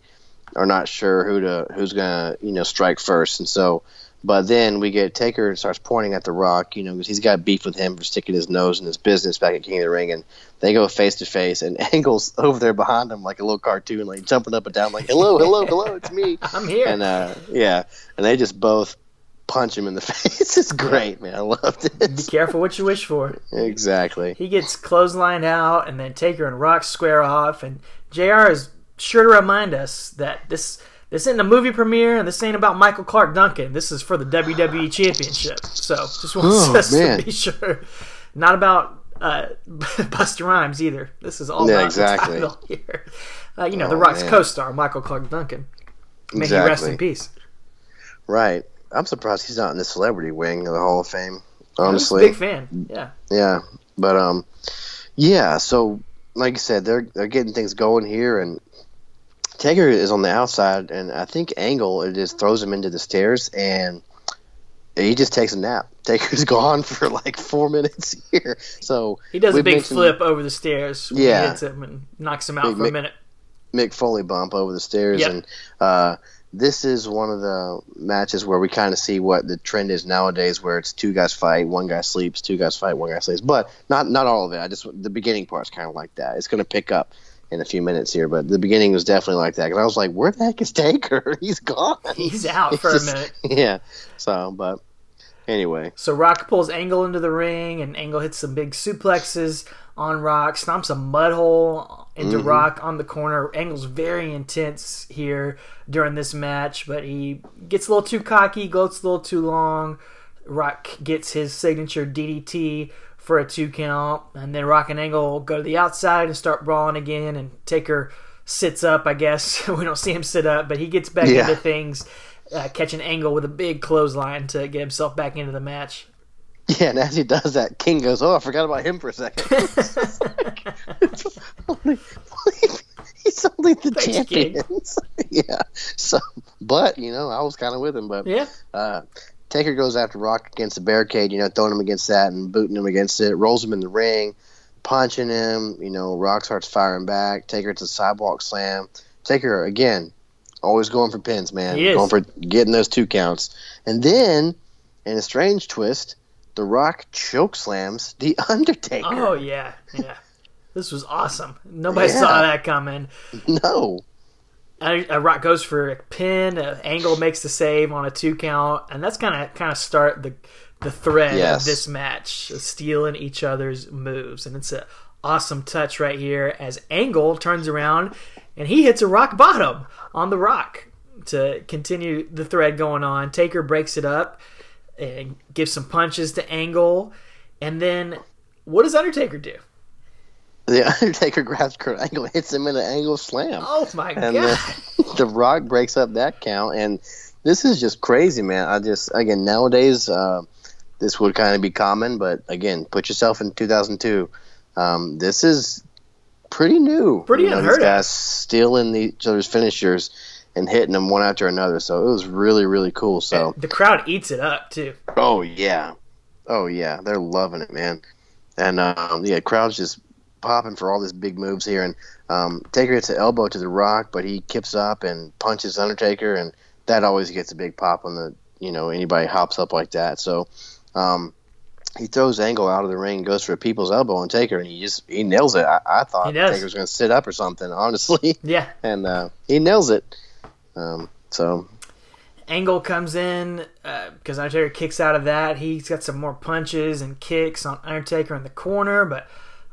are not sure who to who's gonna you know strike first, and so. But then we get Taker starts pointing at the Rock, you know, because he's got beef with him for sticking his nose in his business back at King of the Ring, and they go face to face, and Angle's over there behind him like a little cartoon, like jumping up and down, like "Hello, hello, hello, it's me." I'm here. and uh, yeah, and they just both punch him in the face. It's great, man. I loved it. Be careful what you wish for. exactly. He gets clotheslined out, and then Taker and Rock square off. And JR is sure to remind us that this this isn't a movie premiere, and this ain't about Michael Clarke Duncan. This is for the WWE Championship. So just want Oh, us man. to be sure, not about uh, Busta Rhymes either. This is all Yeah, about exactly. the title here. Uh, you know, The Oh, Rock's man. co-star Michael Clarke Duncan. May he rest in peace. Right. I'm surprised he's not in the celebrity wing of the Hall of Fame. Honestly, a big fan. Yeah. yeah. But um, yeah. So like I said, they're they're getting things going here, and Taker is on the outside, and I think Angle it just throws him into the stairs, and he just takes a nap. Taker's gone for like four minutes here. So He does a big flip over the stairs Yeah. hits him and knocks him out Big for a Mick- minute. Mick Foley bump over the stairs, Yep. and uh, this is one of the matches where we kind of see what the trend is nowadays, where it's two guys fight, one guy sleeps, two guys fight, one guy sleeps. But not not all of it. I just the beginning part's kind of like that. It's going to pick up in a few minutes here, but the beginning was definitely like that. Because I was like, where the heck is Taker? He's gone. He's out for a minute. Yeah. So, but anyway, So Rock pulls Angle into the ring, and Angle hits some big suplexes on Rock, stomps a mud hole into Mm-hmm. Rock on the corner. Angle's very intense here during this match, but he gets a little too cocky, gloats a little too long. Rock gets his signature DDT for a two count, and then Rock and Angle go to the outside and start brawling again, and Taker sits up, I guess. we don't see him sit up, but he gets back Yeah. into things, uh, catching Angle with a big clothesline to get himself back into the match. yeah. And as he does that, King goes, "Oh, I forgot about him for a second. only, he's only the Thanks, King. champion. yeah. So, but you know, I was kind of with him. But yeah. uh, Taker goes after Rock against the barricade, you know, throwing him against that and booting him against it, rolls him in the ring, punching him. You know, Rock starts firing back. Taker to the sidewalk slam. Taker again, always going for pins, man. Going for getting those two counts. And then, in a strange twist, The Rock choke slams The Undertaker. Oh yeah, yeah. This was awesome. Nobody Yeah. saw that coming. No. A, uh, Rock goes for a pin. Uh, Angle makes the save on a two count, and that's kind of kind of start the the thread Yes. of this match, stealing each other's moves, and it's a awesome touch right here as Angle turns around and he hits a rock bottom on the Rock to continue the thread going on. Taker breaks it up and gives some punches to Angle, and then what does Undertaker do? The Undertaker grabs Kurt Angle, hits him in an angle slam. Oh my and god! then the Rock breaks up that count, and this is just crazy, man. I just again nowadays uh, this would kind of be common, but again, put yourself in 2002. Um, this is pretty new. Pretty you know, unheard of. guys stealing each other's finishers and hitting them one after another. So it was really really cool. So the crowd eats it up too. oh yeah, oh yeah, they're loving it, man. And um, yeah, crowd's just popping for all these big moves here. And um, Taker hits an elbow to the Rock, but he kips up and punches Undertaker, and that always gets a big pop when the you know anybody hops up like that. So um, he throws Angle out of the ring, goes for a people's elbow on Taker, and he just he nails it. I, I thought. Taker was going to sit up or something, honestly, Yeah, and uh, he nails it. Um, so Angle comes in because Undertaker kicks out of that. He's got some more punches and kicks on Undertaker in the corner, but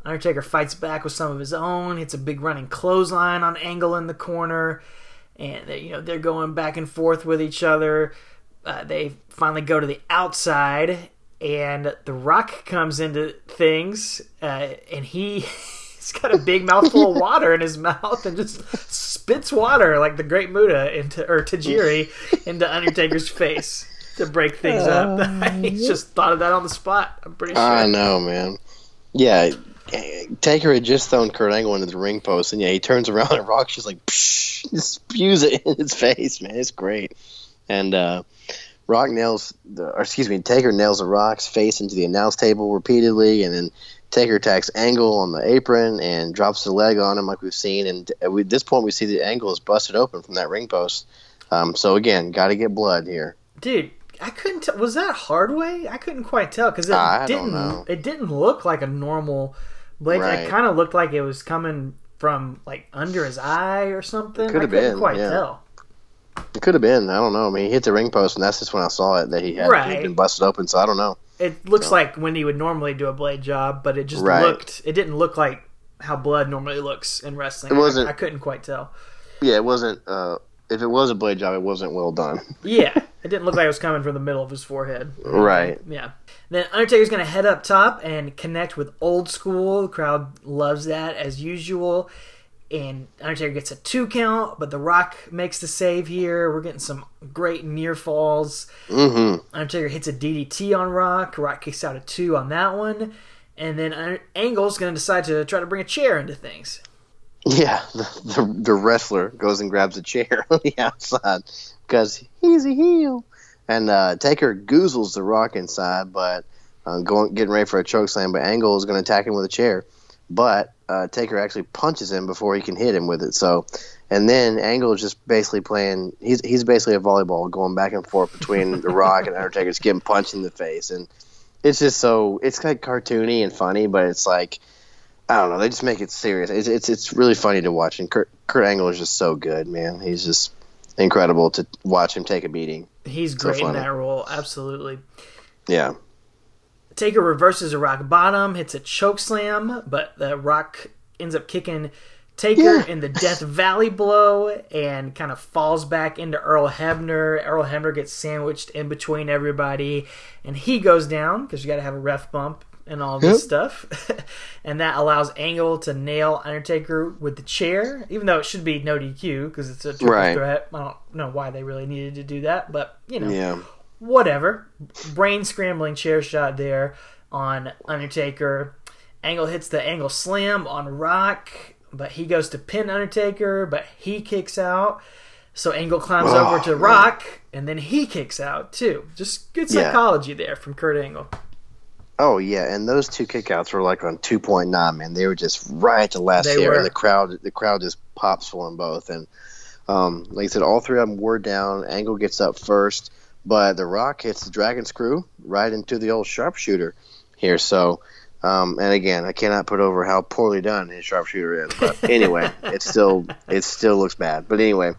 Undertaker fights back with some of his own. Hits a big running clothesline on Angle in the corner, and they, you know they're going back and forth with each other. Uh, they finally go to the outside, and The Rock comes into things, uh, and he. He's got a big mouthful of water in his mouth and just spits water like the Great Muta into or Tajiri into Undertaker's face to break things up. he just thought of that on the spot. I'm pretty sure. I know, man. Yeah, Taker had just thrown Kurt Angle into the ring post, and yeah, he turns around and Rock's just like psh, just spews it in his face, man. It's great. And uh, Rock nails, the, or excuse me, Taker nails the Rock's face into the announce table repeatedly, and then Taker attacks Angle on the apron and drops the leg on him, like we've seen. And at this point, we see the Angle is busted open from that ring post. Um, so again, got to get blood here. Dude, I couldn't tell. Was that Hardway? I couldn't quite tell because it I didn't. It didn't look like a normal blade. Right. It kind of looked like it was coming from like under his eye or something. Could I have couldn't been, quite yeah. tell. It could have been. I don't know. I mean, he hit the ring post, and that's just when I saw it that he had Right. been busted open. So I don't know. It looks like when he would normally do a blade job, but it just Right. looked. It didn't look like how blood normally looks in wrestling. It wasn't- I, I couldn't quite tell. Yeah, it wasn't. Uh, if it was a blade job, it wasn't well done. Yeah, it didn't look like it was coming from the middle of his forehead. Right. Yeah. Then Undertaker's going to head up top and connect with Old School. The crowd loves that as usual. And Undertaker gets a two count, but The Rock makes the save here. We're getting some great near falls. Mm-hmm. Undertaker hits a DDT on Rock. Rock kicks out a two on that one. And then Angle's going to decide to try to bring a chair into things. Yeah, the, the the wrestler goes and grabs a chair on the outside because he's a heel, and uh, Taker goozles the Rock inside, but uh, going getting ready for a choke slam. But Angle is going to attack him with a chair, but uh, Taker actually punches him before he can hit him with it. So, and then Angle is just basically playing. He's he's basically a volleyball going back and forth between the Rock and Undertaker, just getting punched in the face, and it's just so it's like cartoony and funny, but it's like. I don't know. They just make it serious. It's it's, it's really funny to watch, and Kurt, Kurt Angle is just so good, man. He's just incredible to watch him take a beating. He's So great in that role, absolutely. Yeah, Taker reverses a rock bottom, hits a choke slam, but the rock ends up kicking Taker Yeah. in the Death Valley blow and kind of falls back into Earl Hebner. Earl Hebner gets sandwiched in between everybody, and he goes down because you got to have a ref bump and all this Yep. stuff. and that allows Angle to nail Undertaker with the chair, even though it should be no DQ because it's a triple Right. threat. I don't know why they really needed to do that, but you know yeah, whatever. Brain scrambling chair shot there on Undertaker. Angle hits the angle slam on Rock, but he goes to pin Undertaker, but he kicks out. So Angle climbs Oh, over to man. Rock, and then he kicks out too. Just good Yeah. psychology there from Kurt Angle. Oh yeah, and those two kickouts were like on two point nine, man. They were just right at the last They hair, were. and the crowd, the crowd just pops for them both. And um, like I said, all three of them were down. Angle gets up first, but The Rock hits the Dragon Screw right into the old sharpshooter here. So, um, and again, I cannot put over how poorly done his sharpshooter is. But anyway, it still it still looks bad. But anyway,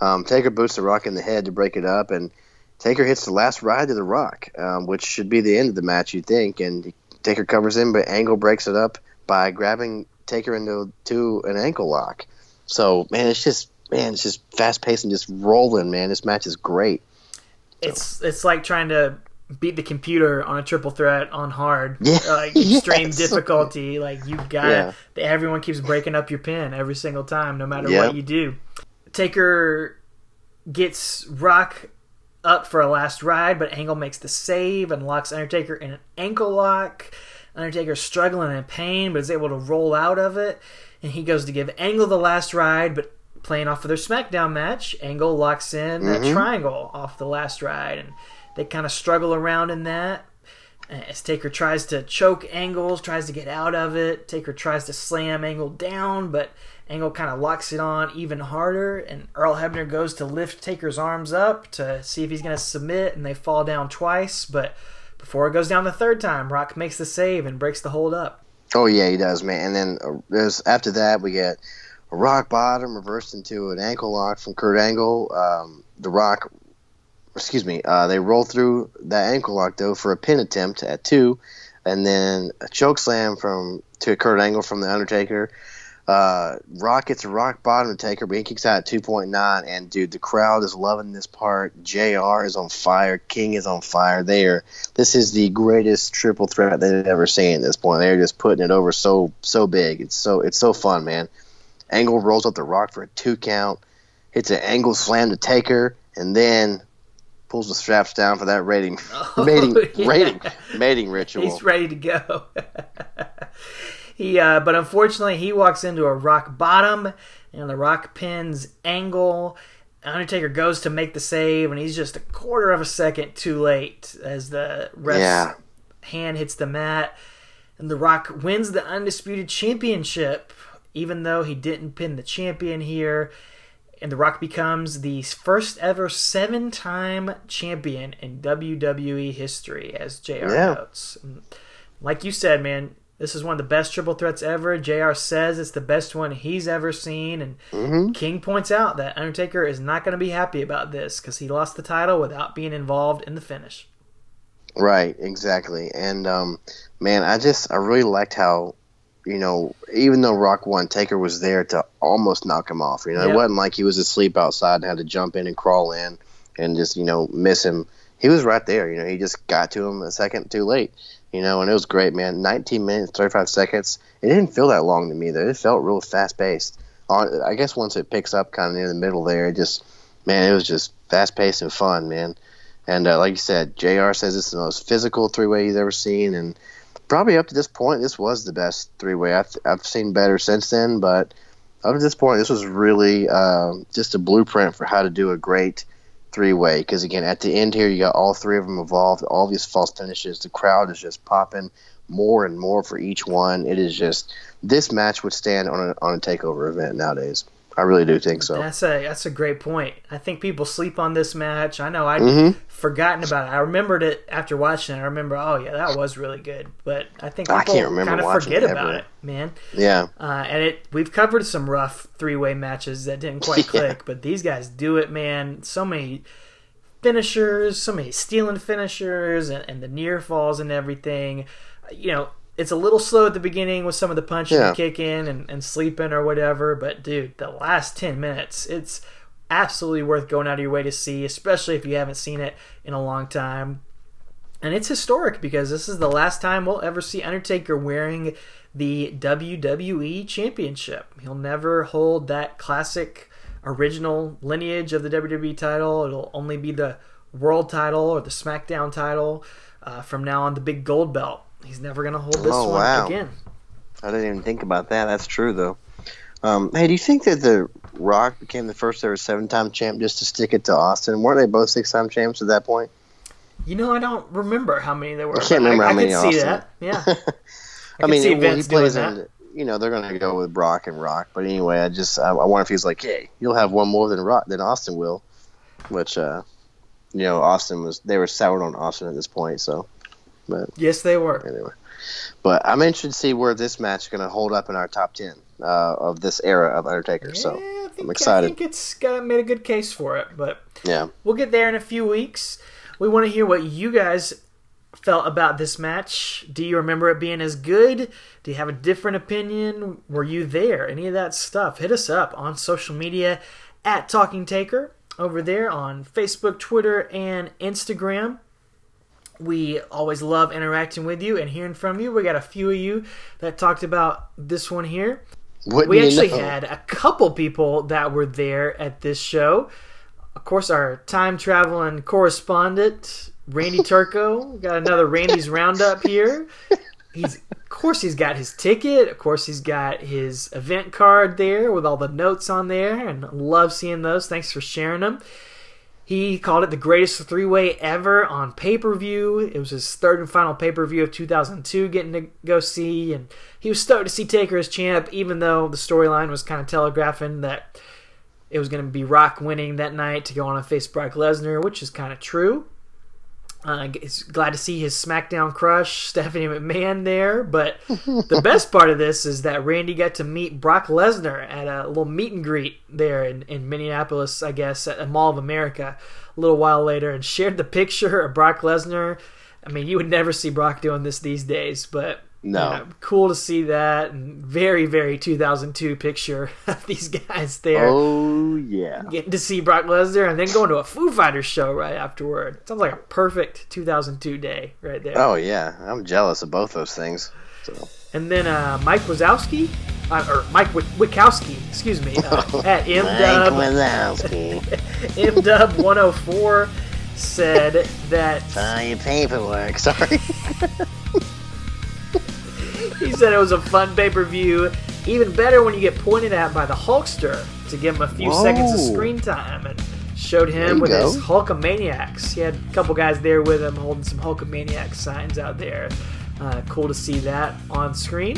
um, Taker boots The Rock in the head to break it up, and Taker hits the last ride to the Rock, um, which should be the end of the match, you think, and Taker covers him, but Angle breaks it up by grabbing Taker into to an ankle lock. So man, it's just man, it's just fast paced and just rolling, man. This match is great. It's it's like trying to beat the computer on a triple threat on hard, Yeah. like extreme Yes. difficulty. Like you got Yeah. everyone keeps breaking up your pin every single time, no matter Yeah. what you do. Taker gets Rock up for a last ride, but Angle makes the save and locks Undertaker in an ankle lock. Undertaker's struggling in pain, but is able to roll out of it. And he goes to give Angle the last ride, but playing off of their SmackDown match, Angle locks in that triangle off the last ride, and they kind of struggle around in that. As Taker tries to choke Angles, tries to get out of it. Taker tries to slam Angle down, but Angle kind of locks it on even harder. And Earl Hebner goes to lift Taker's arms up to see if he's going to submit, and they fall down twice. But before it goes down the third time, Rock makes the save and breaks the hold up. Oh yeah, he does, man. And then uh, there's after that we get a rock bottom reversed into an ankle lock from Kurt Angle. Um, the Rock, excuse me, uh, they roll through that ankle lock though for a pin attempt at two, and then a choke slam from to Kurt Angle from the Undertaker. Uh, Rock gets a rock bottom to Taker, but he kicks out at 2.9. And dude, the crowd is loving this part. JR is on fire. King is on fire. There. This is the greatest triple threat they've ever seen at this point. They're just putting it over so so big. It's so it's so fun, man. Angle rolls up the Rock for a two count, hits an angle slam to Taker, and then pulls the straps down for that rating mating yeah. rating mating ritual. He's ready to go. he, uh, but unfortunately, he walks into a rock bottom, and the rock pins Angle. Undertaker goes to make the save, and he's just a quarter of a second too late as the ref's Yeah. hand hits the mat. And The Rock wins the Undisputed Championship, even though he didn't pin the champion here. And The Rock becomes the first ever seven time champion in WWE history, as JR Yeah. notes. Like you said, man, this is one of the best triple threats ever. JR says it's the best one he's ever seen. And Mm-hmm. King points out that Undertaker is not going to be happy about this because he lost the title without being involved in the finish. Right, exactly. And um, man, I just I really liked how you know even though Rock won, Taker was there to almost knock him off. You know, Yep. it wasn't like he was asleep outside and had to jump in and crawl in and just you know miss him. He was right there. You know, he just got to him a second too late. You know, and it was great, man. 19 minutes, 35 seconds. It didn't feel that long to me though. It felt real fast paced. On, I guess once it picks up kind of near the middle there, it just man, it was just fast paced and fun, man. And uh, like you said, JR says it's the most physical three way he's ever seen, and probably up to this point, this was the best three way. I've, I've seen better since then, but up to this point, this was really uh, just a blueprint for how to do a great three way. Because again, at the end here, you got all three of them involved, all these false finishes. The crowd is just popping more and more for each one. It is just this match would stand on a on a takeover event nowadays. I really do think so. That's a that's a great point. I think people sleep on this match. I know I'd Mhm. forgotten about it. I remembered it after watching it. I remember, oh yeah, that was really good. But I think I can't remember kind of forget it about it, man. Yeah. Uh, and it we've covered some rough three way matches that didn't quite Yeah. click, but these guys do it, man. So many finishers, so many stealing finishers, and, and the near falls and everything. You know, it's a little slow at the beginning with some of the punching Yeah. and kicking and, and sleeping or whatever, but dude, the last 10 minutes, it's absolutely worth going out of your way to see, especially if you haven't seen it in a long time. And it's historic because this is the last time we'll ever see Undertaker wearing the WWE Championship. He'll never hold that classic original lineage of the WWE title. It'll only be the world title or the SmackDown title uh, from now on, the big gold belt. He's never going to hold this Oh, one wow. again. I didn't even think about that. That's true though. Um, hey, do you think that the Rock became the first ever seven-time champ just to stick it to Austin? Weren't they both six-time champs at that point? You know, I don't remember how many there were. I can't remember I, how I many could see Austin. that. Yeah. I, could mean, see well, he plays that. in. You know, they're going to go with Brock and Rock. But anyway, I just I, I wonder if he's like, hey, you'll have one more than Rock than Austin will, which uh, you know, Austin was they were soured on Austin at this point. So, but Yes, they were. anyway. But I'm interested to see where this match is going to hold up in our top ten uh, of this era of Undertaker. So Yeah, I think, I'm excited. I think it's got made a good case for it, but yeah, we'll get there in a few weeks. We want to hear what you guys felt about this match. Do you remember it being as good? Do you have a different opinion? Were you there? Any of that stuff? Hit us up on social media at Talking Taker over there on Facebook, Twitter, and Instagram. We always love interacting with you and hearing from you. We got a few of you that talked about this one here. Wouldn't We actually know? had a couple people that were there at this show. Of course, our time traveling correspondent, Randy Turco. Got another Randy's Roundup here. He's, of course, he's got his ticket. Of course, he's got his event card there with all the notes on there, and love seeing those. Thanks for sharing them. He called it the greatest three way ever on pay per view. It was his third and final pay per view of 2002 getting to go see. And he was stoked to see Taker as champ, even though the storyline was kind of telegraphing that it was going to be Rock winning that night to go on and face Brock Lesnar, which is kind of true. Uh, glad to see his SmackDown crush, Stephanie McMahon, there. But the best part of this is that Randy got to meet Brock Lesnar at a little meet and greet there in, in Minneapolis, I guess, at a Mall of America a little while later and shared the picture of Brock Lesnar. I mean, you would never see Brock doing this these days, but No. you know, cool to see that. And very, very 2002 picture of these guys there Oh yeah. getting to see Brock Lesnar and then going to a Foo Fighters show right afterward. Sounds like a perfect 2002 day right there. Oh yeah. I'm jealous of both those things. So And then uh, Mike Wazowski, uh, or Mike Wickowski, excuse me, uh, at MDub, Wazowski. MDub 104 said that Uh, your paperwork. Sorry. He said it was a fun pay per view. Even better when you get pointed at by the Hulkster to give him a few Whoa. seconds of screen time and showed him with go. his Hulkamaniacs. He had a couple guys there with him holding some Hulkamaniac signs out there. Uh, cool to see that on screen.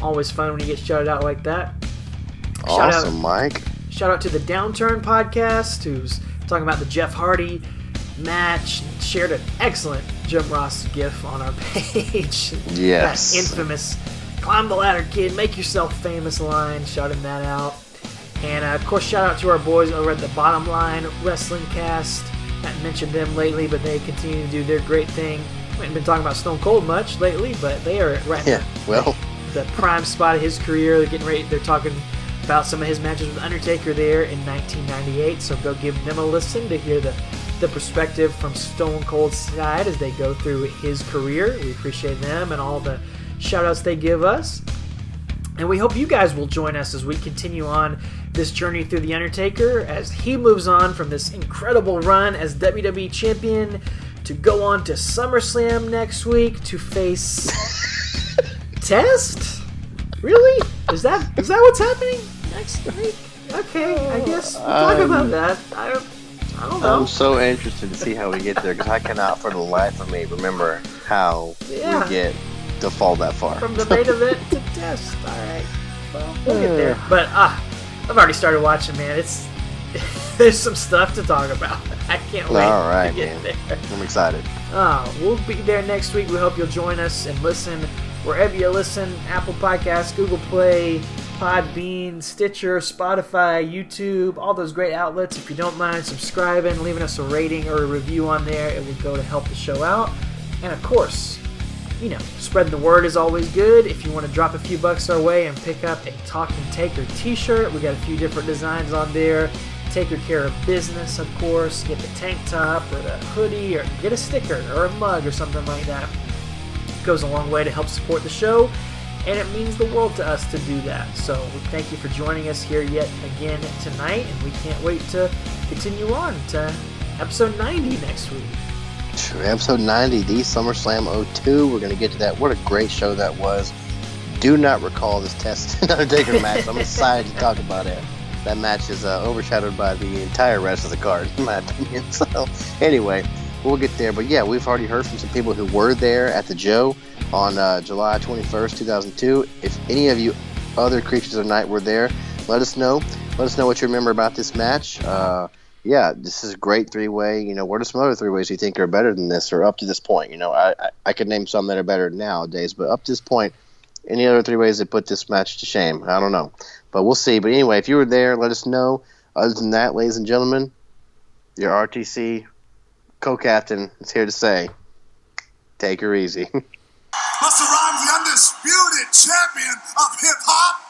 Always fun when you get shouted out like that. Shout out- awesome, Mike. Shout out to the Downturn podcast, who's talking about the Jeff Hardy match. Shared an excellent Jim Ross gif on our page. Yes. That infamous "Climb the ladder, kid, make yourself famous" line. Shouting that out. And uh, of course, shout out to our boys over at the Bottom Line Wrestling Cast. Haven't mentioned them lately, but they continue to do their great thing. We haven't been talking about Stone Cold much lately, but they are right Yeah. Well. the prime spot of his career. They're getting ready. They're talking about some of his matches with Undertaker there in 1998. So go give them a listen to hear the the perspective from Stone Cold's side as they go through his career. We appreciate them and all the shout outs they give us. And we hope you guys will join us as we continue on this journey through The Undertaker as he moves on from this incredible run as WWE Champion to go on to SummerSlam next week to face Test? Really? Is that is that what's happening next week? Okay, I guess we'll talk Um, about that. I don't, I don't know. I'm so interested to see how we get there because I cannot, for the life of me, remember how Yeah. we get to fall that far. From the main event to Test. All right. Well, we'll get there. But ah, I've already started watching, man. It's there's some stuff to talk about. I can't wait All right, to get man. there. I'm excited. Oh, we'll be there next week. We hope you'll join us and listen wherever you listen Apple Podcasts, Google Play, Podbean, Stitcher, Spotify, YouTube, all those great outlets. If you don't mind subscribing, leaving us a rating or a review on there, it would go to help the show out. And of course, you know, spreading the word is always good. If you want to drop a few bucks our way and pick up a Talking Taker t shirt, we got a few different designs on there. Take your care of business, of course. Get the tank top or the hoodie, or get a sticker or a mug or something like that. It goes a long way to help support the show, and it means the world to us to do that. So thank you for joining us here yet again tonight, and we can't wait to continue on to episode 90 next week. Episode 90, the SummerSlam 02. We're going to get to that. What a great show that was. do not recall this Test Undertaker match. I'm excited to talk about it. That match is uh, overshadowed by the entire rest of the card, in my opinion. So, anyway, we'll get there. But yeah, we've already heard from some people who were there at the Joe on uh, July 21st, 2002. If any of you other creatures of night were there, let us know. Let us know what you remember about this match. Uh, yeah, this is a great three way. You know, what are some other three ways you think are better than this or up to this point? You know, I, I, I could name some that are better nowadays, but up to this point, any other three ways that put this match to shame? I don't know. But we'll see. But anyway, if you were there, let us know. Other than that, ladies and gentlemen, your RTC co captain is here to say, take her easy. Busta Rhymes, the undisputed champion of hip hop.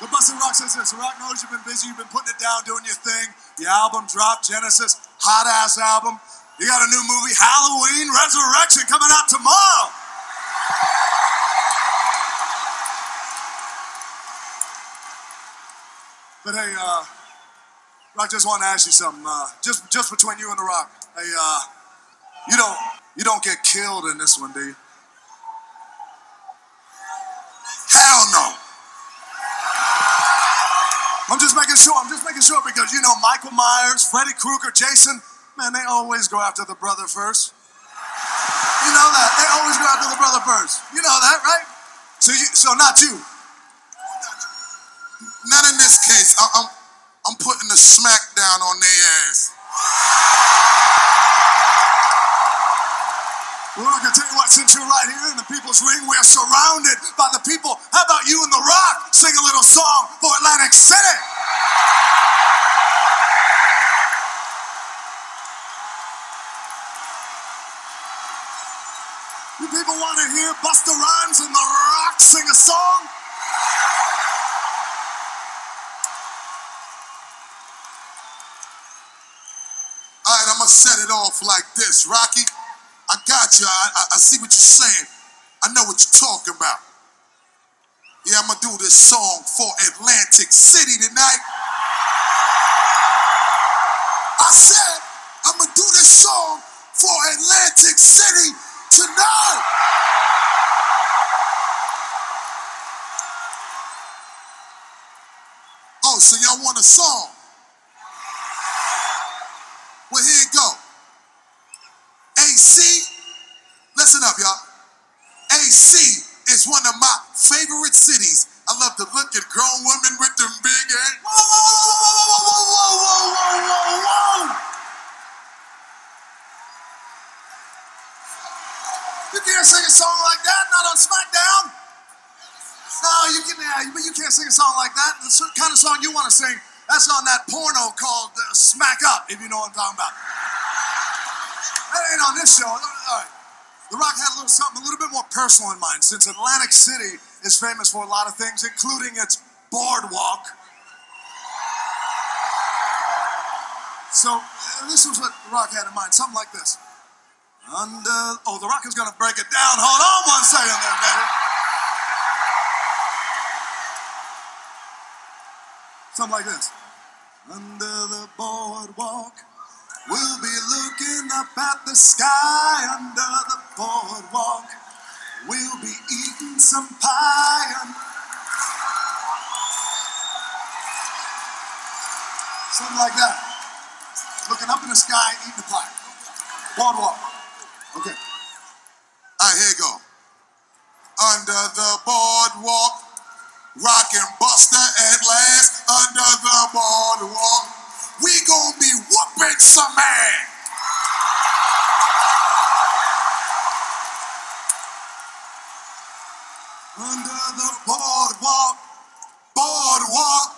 The Bustin' Rock says this. Rock knows you've been busy. You've been putting it down, doing your thing. The album dropped, Genesis, hot ass album. You got a new movie, Halloween Resurrection, coming out tomorrow. But hey, uh, Rock, just want to ask you something. Uh, just, just between you and the Rock. Hey, uh, you don't, you don't get killed in this one, do you? Hell no. I'm just making sure. I'm just making sure because you know Michael Myers, Freddy Krueger, Jason. Man, they always go after the brother first. You know that they always go after the brother first. You know that, right? So, you, so not you. Not in this case. I, I'm, I'm putting the smack down on their ass. Well, I can tell you what, since you're right here in the People's Ring, we're surrounded by the people. How about you and The Rock sing a little song for Atlantic City? You people want to hear Busta Rhymes and The Rock sing a song? All right, I'm gonna set it off like this, Rocky. I got you. I, I, I see what you're saying. I know what you're talking about. Yeah, I'm gonna do this song for Atlantic City tonight. I said I'm gonna do this song for Atlantic City tonight. Oh, so y'all want a song? Well, here you go. AC, listen up, y'all. AC is one of my favorite cities. I love to look at grown women with them big ass. Whoa, whoa, whoa, whoa, whoa, whoa, whoa, whoa, whoa. You can't sing a song like that, not on SmackDown. No, you can, uh, but you can't sing a song like that. The kind of song you want to sing, that's on that porno called uh, Smack Up, if you know what I'm talking about. That ain't on this show. All right. The Rock had a little something a little bit more personal in mind, since Atlantic City is famous for a lot of things, including its boardwalk. So uh, this was what The Rock had in mind, something like this. Under, oh, The Rock is to break it down. Hold on one second there, baby. Something like this. Under the boardwalk, we'll be looking up at the sky. Under the boardwalk, we'll be eating some pie. And... Something like that. Looking up in the sky, eating a pie. Boardwalk. Okay. All right, here you go. Under the boardwalk, rockin' Buster at last. Under the boardwalk, we gonna be whooping some ass. Under the boardwalk, boardwalk.